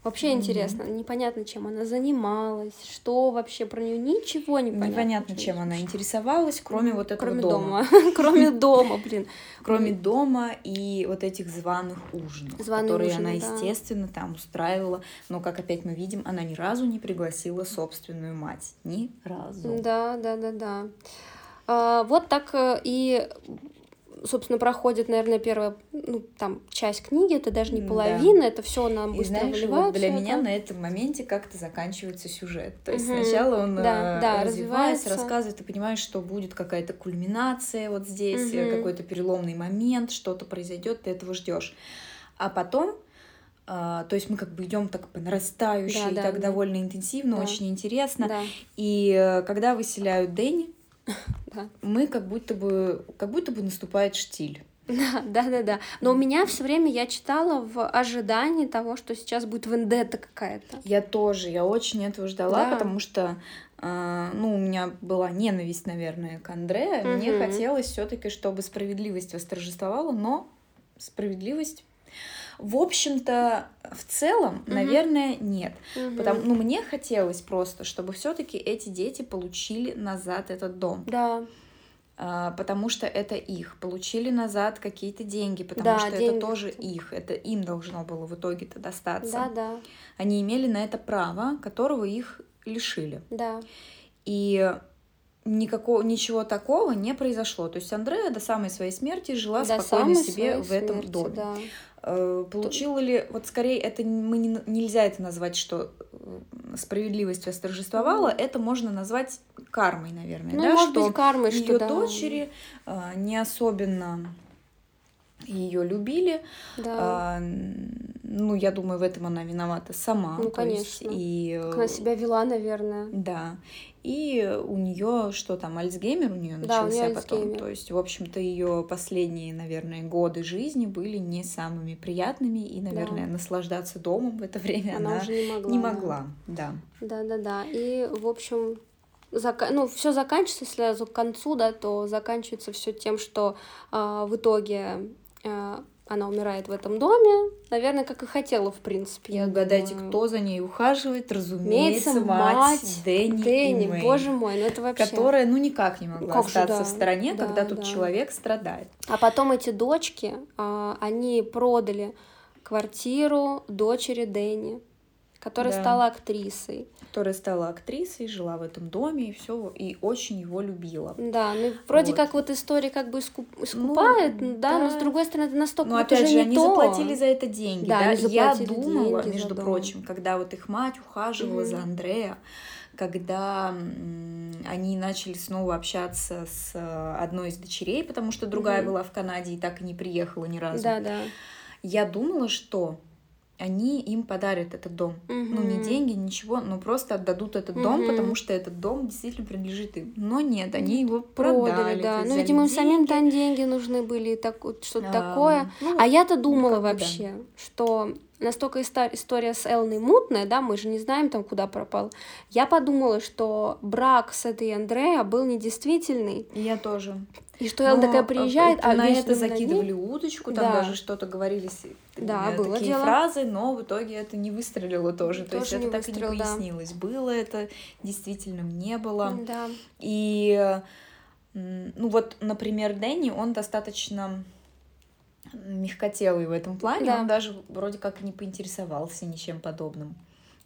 Вообще mm-hmm. интересно, непонятно, чем она занималась, что вообще про нее ничего не понятно. Непонятно, чем она интересовалась, кроме вот этого кроме дома. дома. кроме дома, блин. Кроме дома и вот этих званых ужинов, Званые которые ужины, она, да. естественно, там устраивала. Но, как опять мы видим, она ни разу не пригласила собственную мать. Ни разу. Да, да, да, да. А, вот так э, и собственно, проходит, наверное, первая, ну, там, часть книги, это даже не половина, да. это все нам быстро И знаешь, вот для меня на этом моменте как-то заканчивается сюжет. То есть угу. сначала он да, э, да, развивается, рассказывает, ты понимаешь, что будет какая-то кульминация вот здесь, угу. какой-то переломный момент, что-то произойдет, ты этого ждешь. А потом Uh, то есть мы как бы идем так по нарастающей, да, да, так да. довольно интенсивно, да. очень интересно. Да. И когда выселяют Дэнни, да. мы как будто бы, как будто бы наступает штиль. Да, да, да, да. Но у меня все время я читала в ожидании того, что сейчас будет вендетта какая-то. Я тоже, я очень этого ждала, да. потому что э, ну, у меня была ненависть, наверное, к Андре. Угу. Мне хотелось все-таки, чтобы справедливость восторжествовала, но справедливость в общем-то, в целом, угу. наверное, нет. Угу. Потому, ну, мне хотелось просто, чтобы все-таки эти дети получили назад этот дом. Да. А, потому что это их. Получили назад какие-то деньги, потому да, что деньги. это тоже их. Это им должно было в итоге-то достаться. Да, да. Они имели на это право, которого их лишили. Да. И никакого, ничего такого не произошло. То есть Андрея до самой своей смерти жила до спокойно себе в этом смерти, доме. Да. Э, получила ли, вот скорее это мы не, нельзя это назвать, что э, справедливость восторжествовала, mm. это можно назвать кармой, наверное, ну, да, может что быть, кармой, ее что, да. дочери э, не особенно ее любили. Да. А, ну, я думаю, в этом она виновата сама. Ну, конечно. Есть, и... Как она себя вела, наверное. Да. И у нее что там, Альцгеймер у нее да, начался у потом. Альцгеймер. То есть, в общем-то, ее последние, наверное, годы жизни были не самыми приятными, и, наверное, да. наслаждаться домом в это время она, она уже не могла. Не могла, да. Да, да, да. И, в общем, зак... ну, все заканчивается, если к концу, да, то заканчивается все тем, что э, в итоге она умирает в этом доме, наверное, как и хотела, в принципе. Я Угадайте, думаю. кто за ней ухаживает, разумеется, мать, мать Дэнни, Дэнни и Мэй, боже мой, ну это вообще... Которая, ну, никак не могла как остаться же, да. в стороне, да, когда тут да. человек страдает. А потом эти дочки, а, они продали квартиру дочери Дэнни которая да. стала актрисой. Которая стала актрисой, жила в этом доме и все, и очень его любила. Да, ну вроде вот. как вот история как бы искуп... Ну, искупает, ну, да, да, но с другой стороны это настолько Но вот опять же, они то. заплатили за это деньги, да? да? Я думала, между прочим, когда вот их мать ухаживала mm-hmm. за Андрея, когда они начали снова общаться с э, одной из дочерей, потому что другая mm-hmm. была в Канаде и так и не приехала ни разу. Да, да. Я думала, что они им подарят этот дом. Угу. Ну, не деньги, ничего, но просто отдадут этот угу. дом, потому что этот дом действительно принадлежит им. Но нет, они его продали. продали да. Ну, видимо, им самим там деньги нужны были, так, что-то а, такое. Ну, а я-то думала ну, вообще, да. что настолько история с Элной мутная, да, мы же не знаем там, куда пропал. Я подумала, что брак с этой Андреа был недействительный. Я тоже. И что Элла такая приезжает, а на это закидывали удочку, там да. даже что-то говорили, да, э, было такие дело. фразы, но в итоге это не выстрелило тоже. тоже То есть это так и не пояснилось. Да. Было это, действительно не было. Да. И ну вот, например, Дэнни, он достаточно мягкотелый в этом плане, да. он даже вроде как не поинтересовался ничем подобным.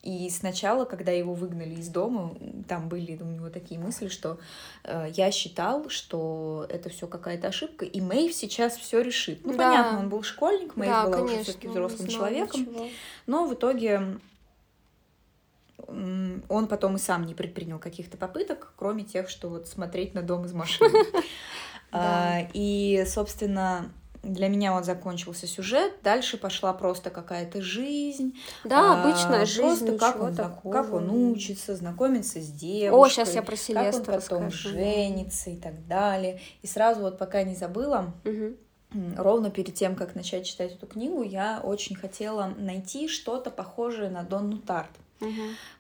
И сначала, когда его выгнали из дома, там были у него такие мысли, что э, я считал, что это все какая-то ошибка, и Мэйв сейчас все решит. Ну, да. понятно, он был школьник, Мэйв да, была конечно, уже все-таки взрослым человеком, ничего. но в итоге он потом и сам не предпринял каких-то попыток, кроме тех, что вот смотреть на дом из машины. А, и, собственно, для меня вот закончился сюжет, дальше пошла просто какая-то жизнь. Да, а, обычная жизнь. Просто как он, такого. как он учится, знакомится с девушкой. О, сейчас я про Селесту Как он потом расскажу. женится и так далее. И сразу вот пока не забыла, угу. ровно перед тем, как начать читать эту книгу, я очень хотела найти что-то похожее на Донну Тарт. Угу.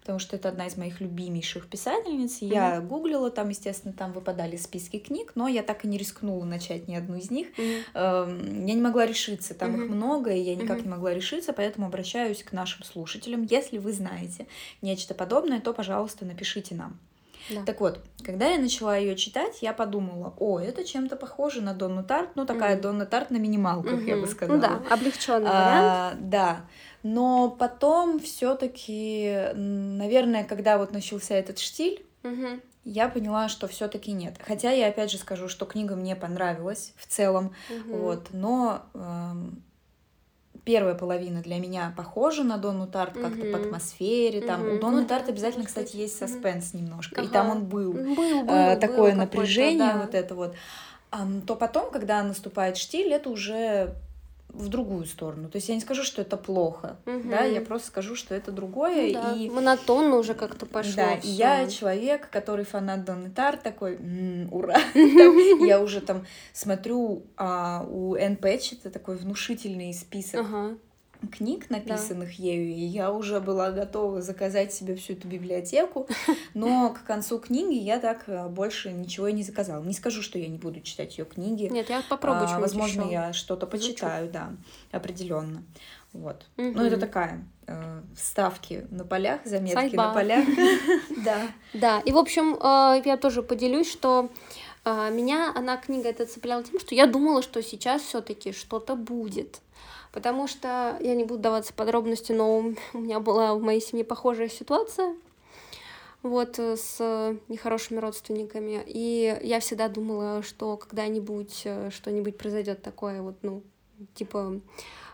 Потому что это одна из моих любимейших писательниц. Угу. Я гуглила, там, естественно, там выпадали списки книг, но я так и не рискнула начать ни одну из них. Угу. Я не могла решиться, там угу. их много, и я никак угу. не могла решиться, поэтому обращаюсь к нашим слушателям. Если вы знаете нечто подобное, то, пожалуйста, напишите нам. Да. Так вот, когда я начала ее читать, я подумала, о, это чем-то похоже на Донну Тарт, ну такая угу. Донна Тарт на минималках, угу. я бы сказала. Ну да, облегченный а, вариант. Да. Но потом все-таки, наверное, когда вот начался этот штиль, угу. я поняла, что все-таки нет. Хотя я опять же скажу, что книга мне понравилась в целом, угу. вот, но э, первая половина для меня похожа на Донну Тарт как-то по атмосфере. Там у Донны ну, Тарт обязательно, кстати, есть саспенс немножко, ага. и там он был, был, был э, такое был напряжение, да. вот это вот. То потом, когда наступает штиль, это уже в другую сторону. То есть я не скажу, что это плохо, угу. да, я просто скажу, что это другое. Ну, да. и монотонно уже как-то пошло. Да, и я человек, который фанат Донны Тар, такой, м-м, ура! Я уже там смотрю, а у Энн Пэтч это такой внушительный список книг, написанных да. ею, и я уже была готова заказать себе всю эту библиотеку, но к концу книги я так э, больше ничего и не заказала. Не скажу, что я не буду читать ее книги. Нет, я попробую. А, возможно, еще. я что-то почитаю, да, определенно. Вот. Угу. Ну, это такая э, вставки на полях, заметки Сайба. на полях. Да. Да. И, в общем, э, я тоже поделюсь, что э, меня она книга эта цепляла тем, что я думала, что сейчас все-таки что-то будет потому что я не буду даваться подробности, но у меня была в моей семье похожая ситуация, вот, с нехорошими родственниками, и я всегда думала, что когда-нибудь э, что-нибудь произойдет такое, вот, ну, типа,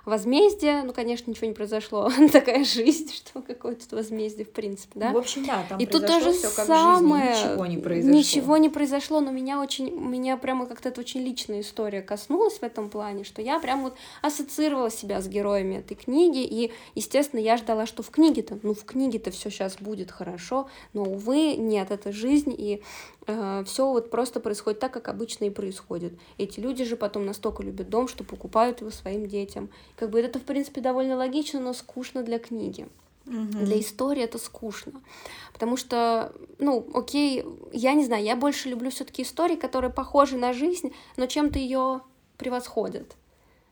возмездие. Ну, конечно, ничего не произошло. Такая жизнь, что какое-то возмездие, в принципе, да. В общем, да, там И тут то же самое. Жизни, ничего не произошло. Ничего не произошло, но меня очень, меня прямо как-то это очень личная история коснулась в этом плане, что я прям вот ассоциировала себя с героями этой книги, и, естественно, я ждала, что в книге-то, ну, в книге-то все сейчас будет хорошо, но, увы, нет, это жизнь, и все вот просто происходит так, как обычно и происходит. Эти люди же потом настолько любят дом, что покупают его своим детям. Как бы это, в принципе, довольно логично, но скучно для книги. Угу. Для истории это скучно. Потому что, ну, окей, я не знаю, я больше люблю все-таки истории, которые похожи на жизнь, но чем-то ее превосходят.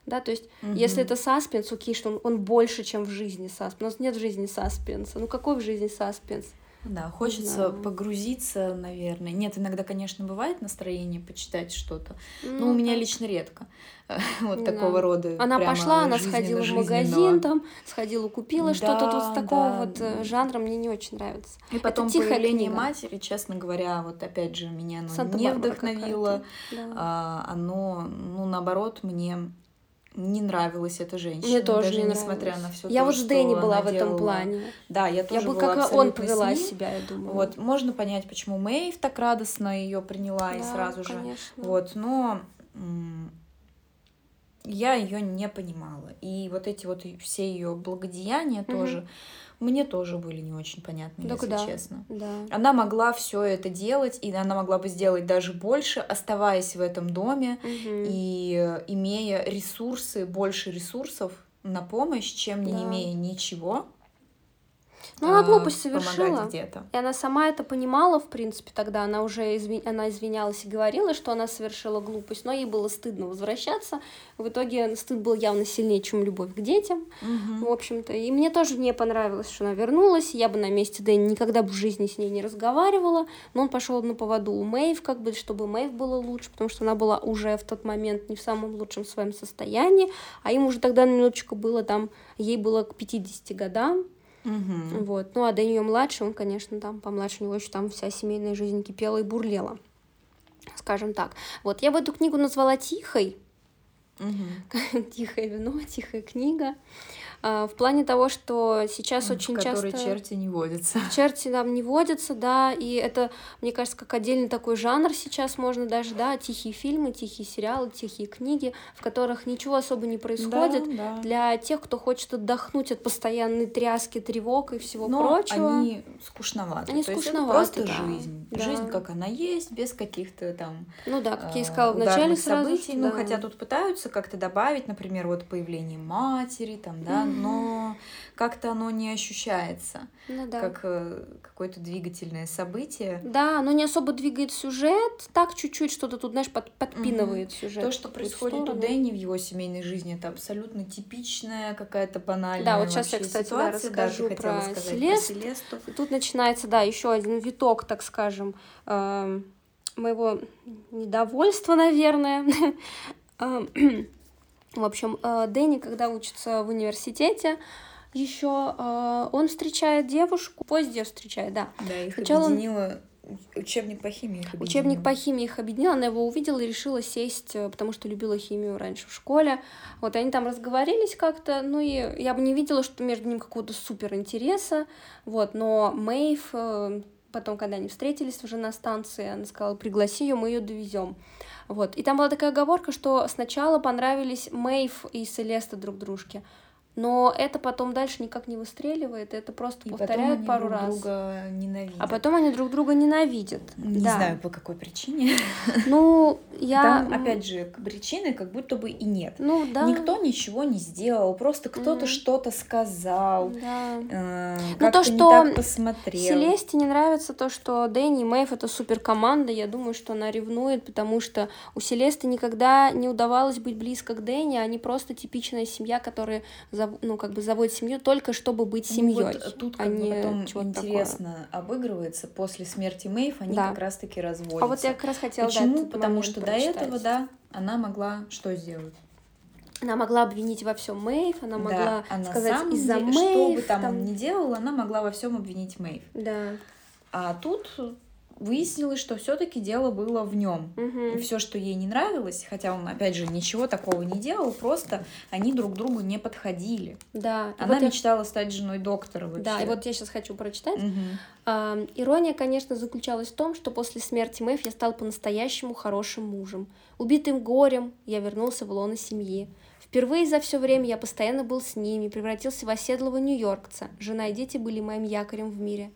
Да, то есть, угу. если это саспенс, окей, что он, он больше, чем в жизни саспенс. У нас нет в жизни саспенса. Ну какой в жизни саспенс? Да, хочется да. погрузиться, наверное. Нет, иногда, конечно, бывает настроение почитать что-то, ну, но у меня лично редко вот да. такого рода. Она пошла, она сходила в магазин, там, сходила, купила да, что-то тут с такого да. вот э, жанра мне не очень нравится. И потом Это появление книга. матери, честно говоря, вот опять же меня оно не вдохновило, да. а, оно, ну наоборот, мне не нравилась эта женщина. Мне тоже даже не несмотря нравилась. на все. Я то, вот с Дэнни была в этом делала. плане. Да, я тоже я бы была как он повела себя, я думаю. Вот можно понять, почему Мэйв так радостно ее приняла да, и сразу же. Конечно. Вот, но я ее не понимала. И вот эти вот все ее благодеяния угу. тоже мне тоже были не очень понятны, так если да, честно. Да. Она могла все это делать, и она могла бы сделать даже больше, оставаясь в этом доме угу. и имея ресурсы, больше ресурсов на помощь, чем не да. имея ничего. Ну, она глупость совершила. где-то. И она сама это понимала, в принципе, тогда. Она уже изви... она извинялась и говорила, что она совершила глупость, но ей было стыдно возвращаться. В итоге стыд был явно сильнее, чем любовь к детям. Угу. В общем-то. И мне тоже не понравилось, что она вернулась. Я бы на месте Дэнни никогда бы в жизни с ней не разговаривала. Но он пошел на поводу у Мэйв, как бы, чтобы Мэйв было лучше, потому что она была уже в тот момент не в самом лучшем своем состоянии. А им уже тогда на минуточку было там, ей было к 50 годам. Угу. Вот. Ну, а до нее младше, он, конечно, там помладше у него еще там вся семейная жизнь кипела и бурлела. Скажем так. Вот я бы эту книгу назвала тихой. Угу. Тихое вино, тихая книга. А, в плане того, что сейчас в очень часто... черти не водятся. Черти там не водятся, да, и это, мне кажется, как отдельный такой жанр сейчас можно даже, да, тихие фильмы, тихие сериалы, тихие книги, в которых ничего особо не происходит. Да, да. Для тех, кто хочет отдохнуть от постоянной тряски, тревог и всего Но прочего. они скучноваты. Они То скучноваты, есть это просто да. жизнь. Да. Жизнь, как она есть, без каких-то там... Ну да, как я искала в начале сразу. событий. Да. Ну, хотя тут пытаются как-то добавить, например, вот появление матери, там, да, но как-то оно не ощущается ну, да. как э, какое-то двигательное событие. Да, оно не особо двигает сюжет, так чуть-чуть что-то тут, знаешь, под, подпинывает угу. сюжет. То, что происходит у Дэнни в его семейной жизни, это абсолютно типичная какая-то банальная Да, вот сейчас я, кстати, ситуация. Да, расскажу да, про, Селест. про Селесту. И тут начинается, да, еще один виток, так скажем, э, моего недовольства, наверное. В общем, э, Дэнни, когда учится в университете, еще э, он встречает девушку, позже встречает, да. Да, их Сначала объединила Учебник по химии их объединил. Учебник по химии их объединил, она его увидела и решила сесть, э, потому что любила химию раньше в школе. Вот они там разговорились как-то, ну и я бы не видела, что между ним какого-то супер интереса, вот, но Мэйв, потом, когда они встретились уже на станции, она сказала, пригласи ее, мы ее довезем. Вот. И там была такая оговорка, что сначала понравились Мэйв и Селеста друг дружке, но это потом дальше никак не выстреливает, это просто и повторяют пару друг раз. Друга ненавидят. А потом они друг друга ненавидят. Не да. знаю по какой причине. Ну, я. Там, опять же, причины как будто бы и нет. Ну, да. Никто ничего не сделал, просто кто-то mm. что-то сказал. Да. Э, ну, то, что не так посмотрел. Селесте не нравится то, что Дэнни и Мэйв это супер команда. Я думаю, что она ревнует, потому что у Селесты никогда не удавалось быть близко к Дэнни. Они просто типичная семья, которая ну, как бы заводит семью только чтобы быть семьей. Ну, вот тут как а бы потом интересно такое. обыгрывается после смерти Мэйв, они да. как раз-таки разводятся. А вот я как раз хотела Почему? Потому что прочитать. до этого, да, она могла что сделать? Она могла обвинить во всем Мэйв, она могла да, а сказать из-за Мэйв. Что бы там, там ни делала, она могла во всем обвинить Мэйв. Да. А тут выяснилось, что все-таки дело было в нем. Угу. И все, что ей не нравилось, хотя он, опять же, ничего такого не делал, просто они друг другу не подходили. Да. Она вот мечтала я... стать женой доктора вообще. Да, и вот я сейчас хочу прочитать. Угу. А, ирония, конечно, заключалась в том, что после смерти Мэйв я стал по-настоящему хорошим мужем. Убитым горем я вернулся в лоно семьи. Впервые за все время я постоянно был с ними, превратился в оседлого нью-йоркца. Жена и дети были моим якорем в мире.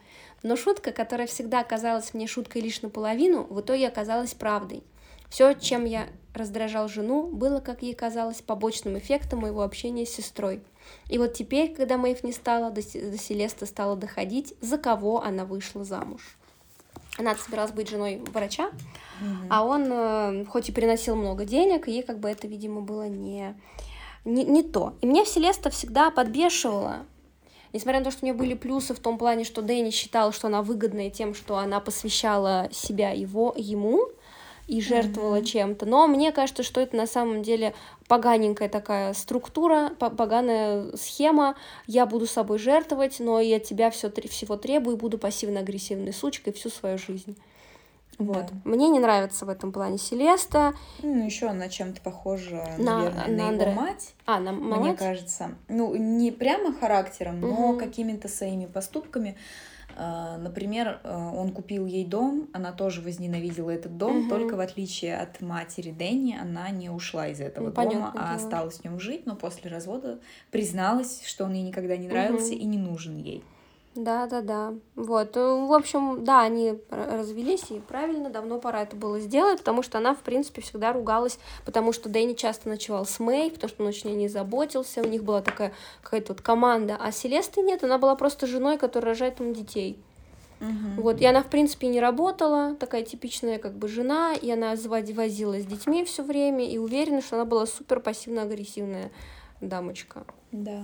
Но шутка, которая всегда казалась мне шуткой лишь наполовину, в итоге оказалась правдой. Все, чем я раздражал жену, было, как ей казалось, побочным эффектом моего общения с сестрой. И вот теперь, когда Мэйв не стала, до, до Селеста стала доходить, за кого она вышла замуж. Она собиралась быть женой врача, mm-hmm. а он, э, хоть и приносил много денег, ей как бы это, видимо, было не не, не то. И мне Селеста всегда подбешивала, Несмотря на то, что у нее были плюсы в том плане, что Дэнни считал, что она выгодная тем, что она посвящала себя его, ему, и жертвовала mm-hmm. чем-то. Но мне кажется, что это на самом деле поганенькая такая структура, поганая схема. Я буду собой жертвовать, но я тебя все, всего требую, буду пассивно-агрессивной сучкой всю свою жизнь. Вот. Да. Мне не нравится в этом плане Селеста. Ну, еще она чем-то похожа, на, наверное, на, на его мать. А, на мать? Мне кажется. Ну, не прямо характером, угу. но какими-то своими поступками. А, например, а, он купил ей дом, она тоже возненавидела этот дом, угу. только в отличие от матери Дэнни, она не ушла из этого ну, дома, а дело. осталась в нем жить, но после развода призналась, что он ей никогда не нравился угу. и не нужен ей. Да, да, да. Вот. Э, в общем, да, они развелись, и правильно, давно пора это было сделать, потому что она, в принципе, всегда ругалась, потому что Дэнни часто ночевал с Мэй, потому что он очень о ней заботился, у них была такая какая-то вот команда, а Селесты нет, она была просто женой, которая рожает им детей. Угу. Вот, и она, в принципе, не работала, такая типичная как бы жена, и она возила с детьми все время, и уверена, что она была супер пассивно-агрессивная дамочка. Да.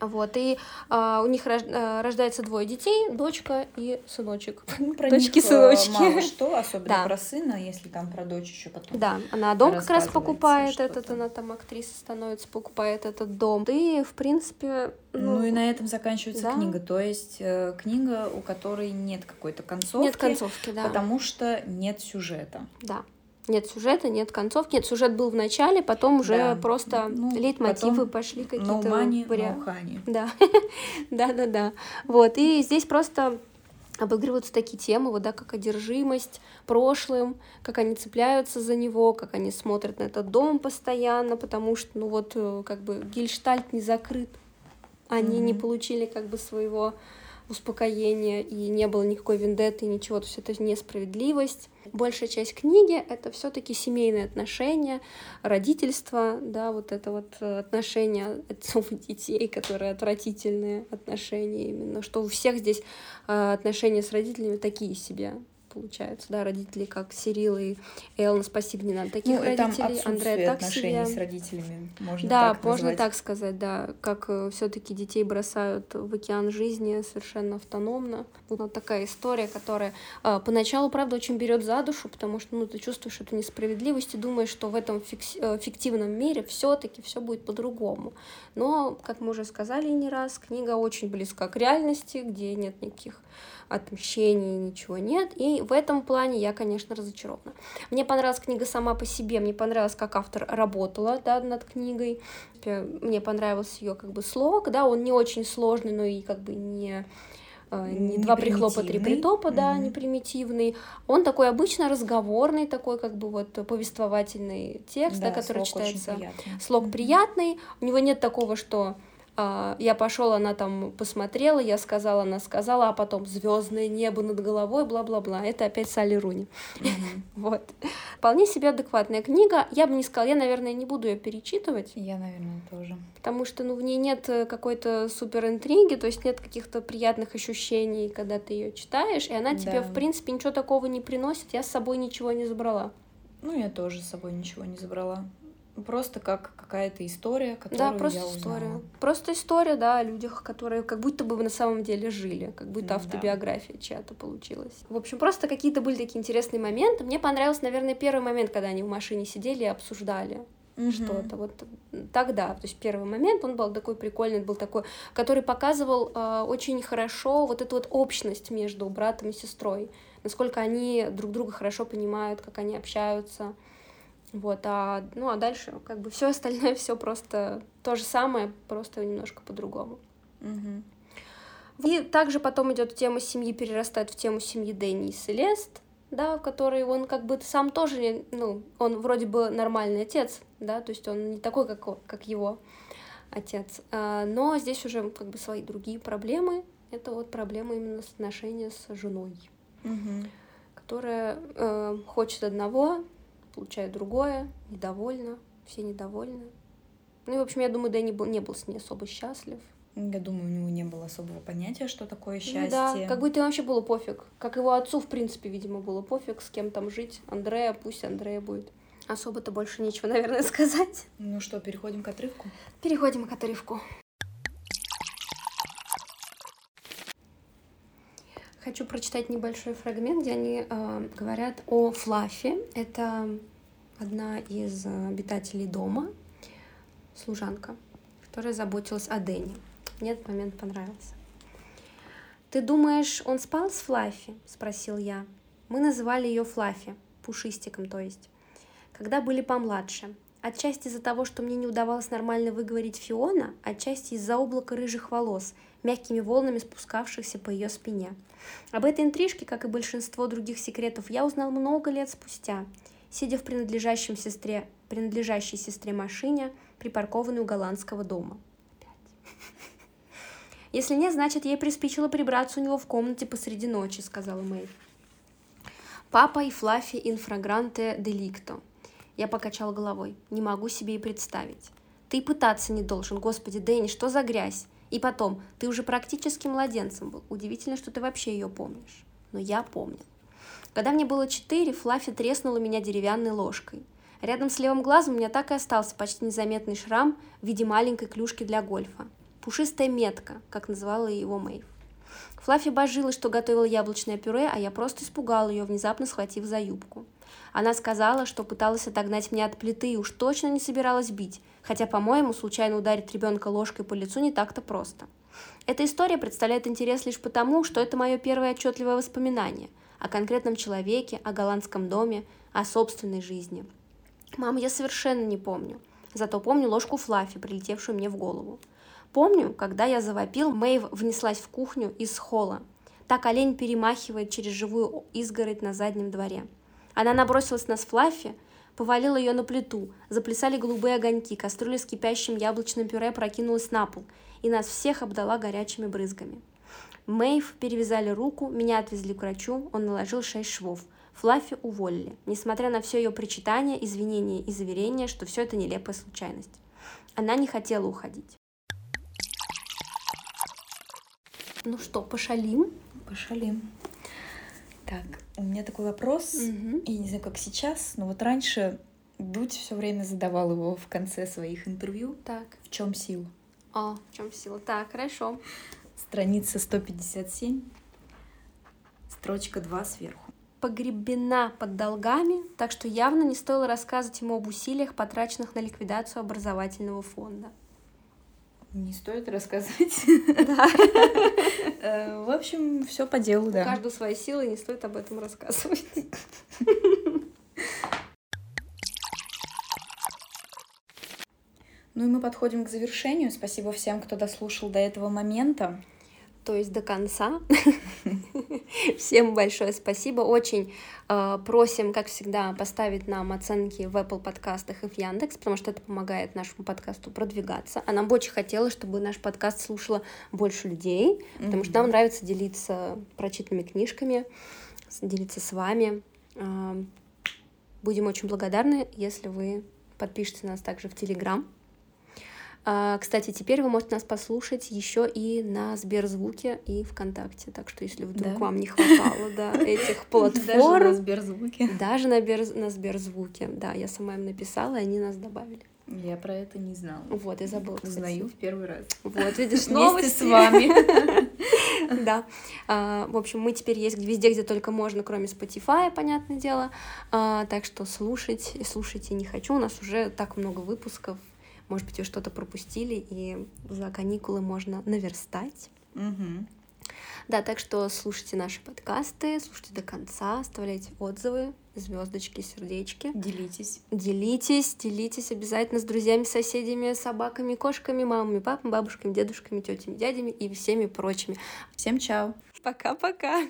Вот, и а, у них рож, а, рождается двое детей, дочка и сыночек. Ну, про Дочки, них э, сыночки. мало что, особенно да. про сына, если там про дочь еще потом. Да, она дом как раз покупает этот, она там актриса становится, покупает этот дом. И, в принципе... Ну, ну и на этом заканчивается да. книга. То есть э, книга, у которой нет какой-то концовки. Нет концовки, да. Потому что нет сюжета. Да. Нет сюжета, нет концовки. Нет, сюжет был в начале, потом уже да. просто ну, лейтмотивы пошли какие-то. No money, вариа... no honey. Да, да, да, да. Вот, и здесь просто обыгрываются такие темы, вот, да, как одержимость прошлым, как они цепляются за него, как они смотрят на этот дом постоянно, потому что, ну вот, э, как бы гельштальт не закрыт, они mm-hmm. не получили как бы своего успокоения, и не было никакой вендетты, ничего, то есть это несправедливость. Большая часть книги — это все таки семейные отношения, родительство, да, вот это вот э, отношения отцов и детей, которые отвратительные отношения именно, что у всех здесь э, отношения с родителями такие себе, получается, да, родители как Сирил и Эллен, спасибо, не надо таких ну, родителей. Андрея так отношения себе. с родителями, можно Да, так можно так сказать, да, как э, все таки детей бросают в океан жизни совершенно автономно. Вот такая история, которая э, поначалу, правда, очень берет за душу, потому что, ну, ты чувствуешь эту несправедливость и думаешь, что в этом фикс... э, фиктивном мире все таки все будет по-другому. Но, как мы уже сказали не раз, книга очень близка к реальности, где нет никаких отмщений, ничего нет. И в этом плане я, конечно, разочарована. Мне понравилась книга сама по себе, мне понравилось, как автор работала да, над книгой. Мне понравился ее как бы слог, да, он не очень сложный, но и как бы не э, не, не два прихлопа, три притопа, да, mm-hmm. не примитивный. Он такой обычно разговорный, такой как бы вот повествовательный текст, да, да который читается. Слог mm-hmm. приятный. У него нет такого, что я пошел, она там посмотрела, я сказала, она сказала, а потом звездное небо над головой, бла-бла-бла. Это опять Салли Руни. Вот. Вполне себе адекватная книга. Я бы не сказала, я, наверное, не буду ее перечитывать. Я, наверное, тоже. Потому что, ну, в ней нет э, какой-то супер интриги, то есть нет каких-то приятных ощущений, когда ты ее читаешь, и она тебе, в принципе, ничего такого не приносит. Я с собой ничего не забрала. Ну, я тоже с собой ничего не забрала. Просто как какая-то история, которую да, просто я узнала. история. Просто история, да, о людях, которые как будто бы на самом деле жили, как будто автобиография да. чья-то получилась. В общем, просто какие-то были такие интересные моменты. Мне понравился, наверное, первый момент, когда они в машине сидели и обсуждали mm-hmm. что-то. Вот тогда, то есть первый момент, он был такой прикольный, был такой, который показывал э, очень хорошо вот эту вот общность между братом и сестрой, насколько они друг друга хорошо понимают, как они общаются. Вот, а, ну, а дальше как бы все остальное все просто то же самое, просто немножко по-другому. Угу. И также потом идет тема семьи, перерастает в тему семьи Дэнни и Селест, да, в которой он как бы сам тоже, ну, он вроде бы нормальный отец, да, то есть он не такой, как, как его отец, а, но здесь уже как бы свои другие проблемы, это вот проблема именно отношения с женой, угу. которая э, хочет одного, получает другое, недовольна, все недовольны. Ну и, в общем, я думаю, Дэнни был, не был с ней особо счастлив. Я думаю, у него не было особого понятия, что такое счастье. Ну, да, как будто ему вообще было пофиг. Как его отцу, в принципе, видимо, было пофиг, с кем там жить. Андрея, пусть Андрея будет. Особо-то больше нечего, наверное, сказать. Ну что, переходим к отрывку? Переходим к отрывку. Хочу прочитать небольшой фрагмент, где они э, говорят о Флаффе. Это одна из обитателей дома, служанка, которая заботилась о Дэне. Мне этот момент понравился. «Ты думаешь, он спал с Флаффи?» — спросил я. Мы называли ее Флаффи, пушистиком, то есть когда были помладше. Отчасти из-за того, что мне не удавалось нормально выговорить Фиона, отчасти из-за облака рыжих волос, мягкими волнами спускавшихся по ее спине. Об этой интрижке, как и большинство других секретов, я узнал много лет спустя, сидя в принадлежащем сестре, принадлежащей сестре машине, припаркованной у голландского дома. «Если нет, значит, ей приспичило прибраться у него в комнате посреди ночи», — сказала Мэй. «Папа и Флаффи инфрагранте деликто», я покачал головой. Не могу себе и представить. Ты и пытаться не должен, господи, Дэнни, что за грязь? И потом, ты уже практически младенцем был. Удивительно, что ты вообще ее помнишь. Но я помню. Когда мне было четыре, Флаффи треснула меня деревянной ложкой. Рядом с левым глазом у меня так и остался почти незаметный шрам в виде маленькой клюшки для гольфа. Пушистая метка, как называла его Мэйв. Флаффи божилась, что готовила яблочное пюре, а я просто испугал ее, внезапно схватив за юбку. Она сказала, что пыталась отогнать меня от плиты и уж точно не собиралась бить, хотя, по-моему, случайно ударить ребенка ложкой по лицу не так-то просто. Эта история представляет интерес лишь потому, что это мое первое отчетливое воспоминание о конкретном человеке, о голландском доме, о собственной жизни. Мам, я совершенно не помню. Зато помню ложку Флаффи, прилетевшую мне в голову. Помню, когда я завопил, Мэйв внеслась в кухню из холла. Так олень перемахивает через живую изгородь на заднем дворе. Она набросилась на Флаффи, повалила ее на плиту, заплясали голубые огоньки, кастрюля с кипящим яблочным пюре прокинулась на пол, и нас всех обдала горячими брызгами. Мэйв перевязали руку, меня отвезли к врачу, он наложил шесть швов. Флаффи уволили, несмотря на все ее причитания, извинения и заверения, что все это нелепая случайность. Она не хотела уходить. Ну что, пошалим? Пошалим. Так, у меня такой вопрос. Угу. Я не знаю, как сейчас, но вот раньше Дудь все время задавал его в конце своих интервью. Так. В чем сила? А, в чем сила? Так, хорошо. Страница 157, строчка 2 сверху. Погребена под долгами, так что явно не стоило рассказывать ему об усилиях, потраченных на ликвидацию образовательного фонда. Не стоит рассказывать. Да. Э, в общем, все по делу, да. Каждую свои силы, не стоит об этом рассказывать. Ну и мы подходим к завершению. Спасибо всем, кто дослушал до этого момента то есть до конца. Всем большое спасибо. Очень э, просим, как всегда, поставить нам оценки в Apple подкастах и в Яндекс, потому что это помогает нашему подкасту продвигаться. А нам бы очень хотелось, чтобы наш подкаст слушало больше людей, потому что нам нравится делиться прочитанными книжками, делиться с вами. Э, будем очень благодарны, если вы подпишете нас также в Телеграм. А, кстати, теперь вы можете нас послушать еще и на Сберзвуке и ВКонтакте. Так что, если вдруг да. вам не хватало да, этих платформ... Даже на Сберзвуке. Даже на, Бер... на Сберзвуке. Да, я сама им написала, и они нас добавили. Я про это не знала. Вот, я забыла. Узнаю в первый раз. Вот, видишь, новости. с вами. Да. А, в общем, мы теперь есть везде, где только можно, кроме Spotify, понятное дело. А, так что слушать, слушайте не хочу. У нас уже так много выпусков может быть, вы что-то пропустили, и за каникулы можно наверстать. Угу. Да, так что слушайте наши подкасты, слушайте до конца, оставляйте отзывы, звездочки, сердечки. Делитесь. Делитесь, делитесь обязательно с друзьями, соседями, собаками, кошками, мамами, папами, бабушками, дедушками, тетями, дядями и всеми прочими. Всем чао. Пока-пока.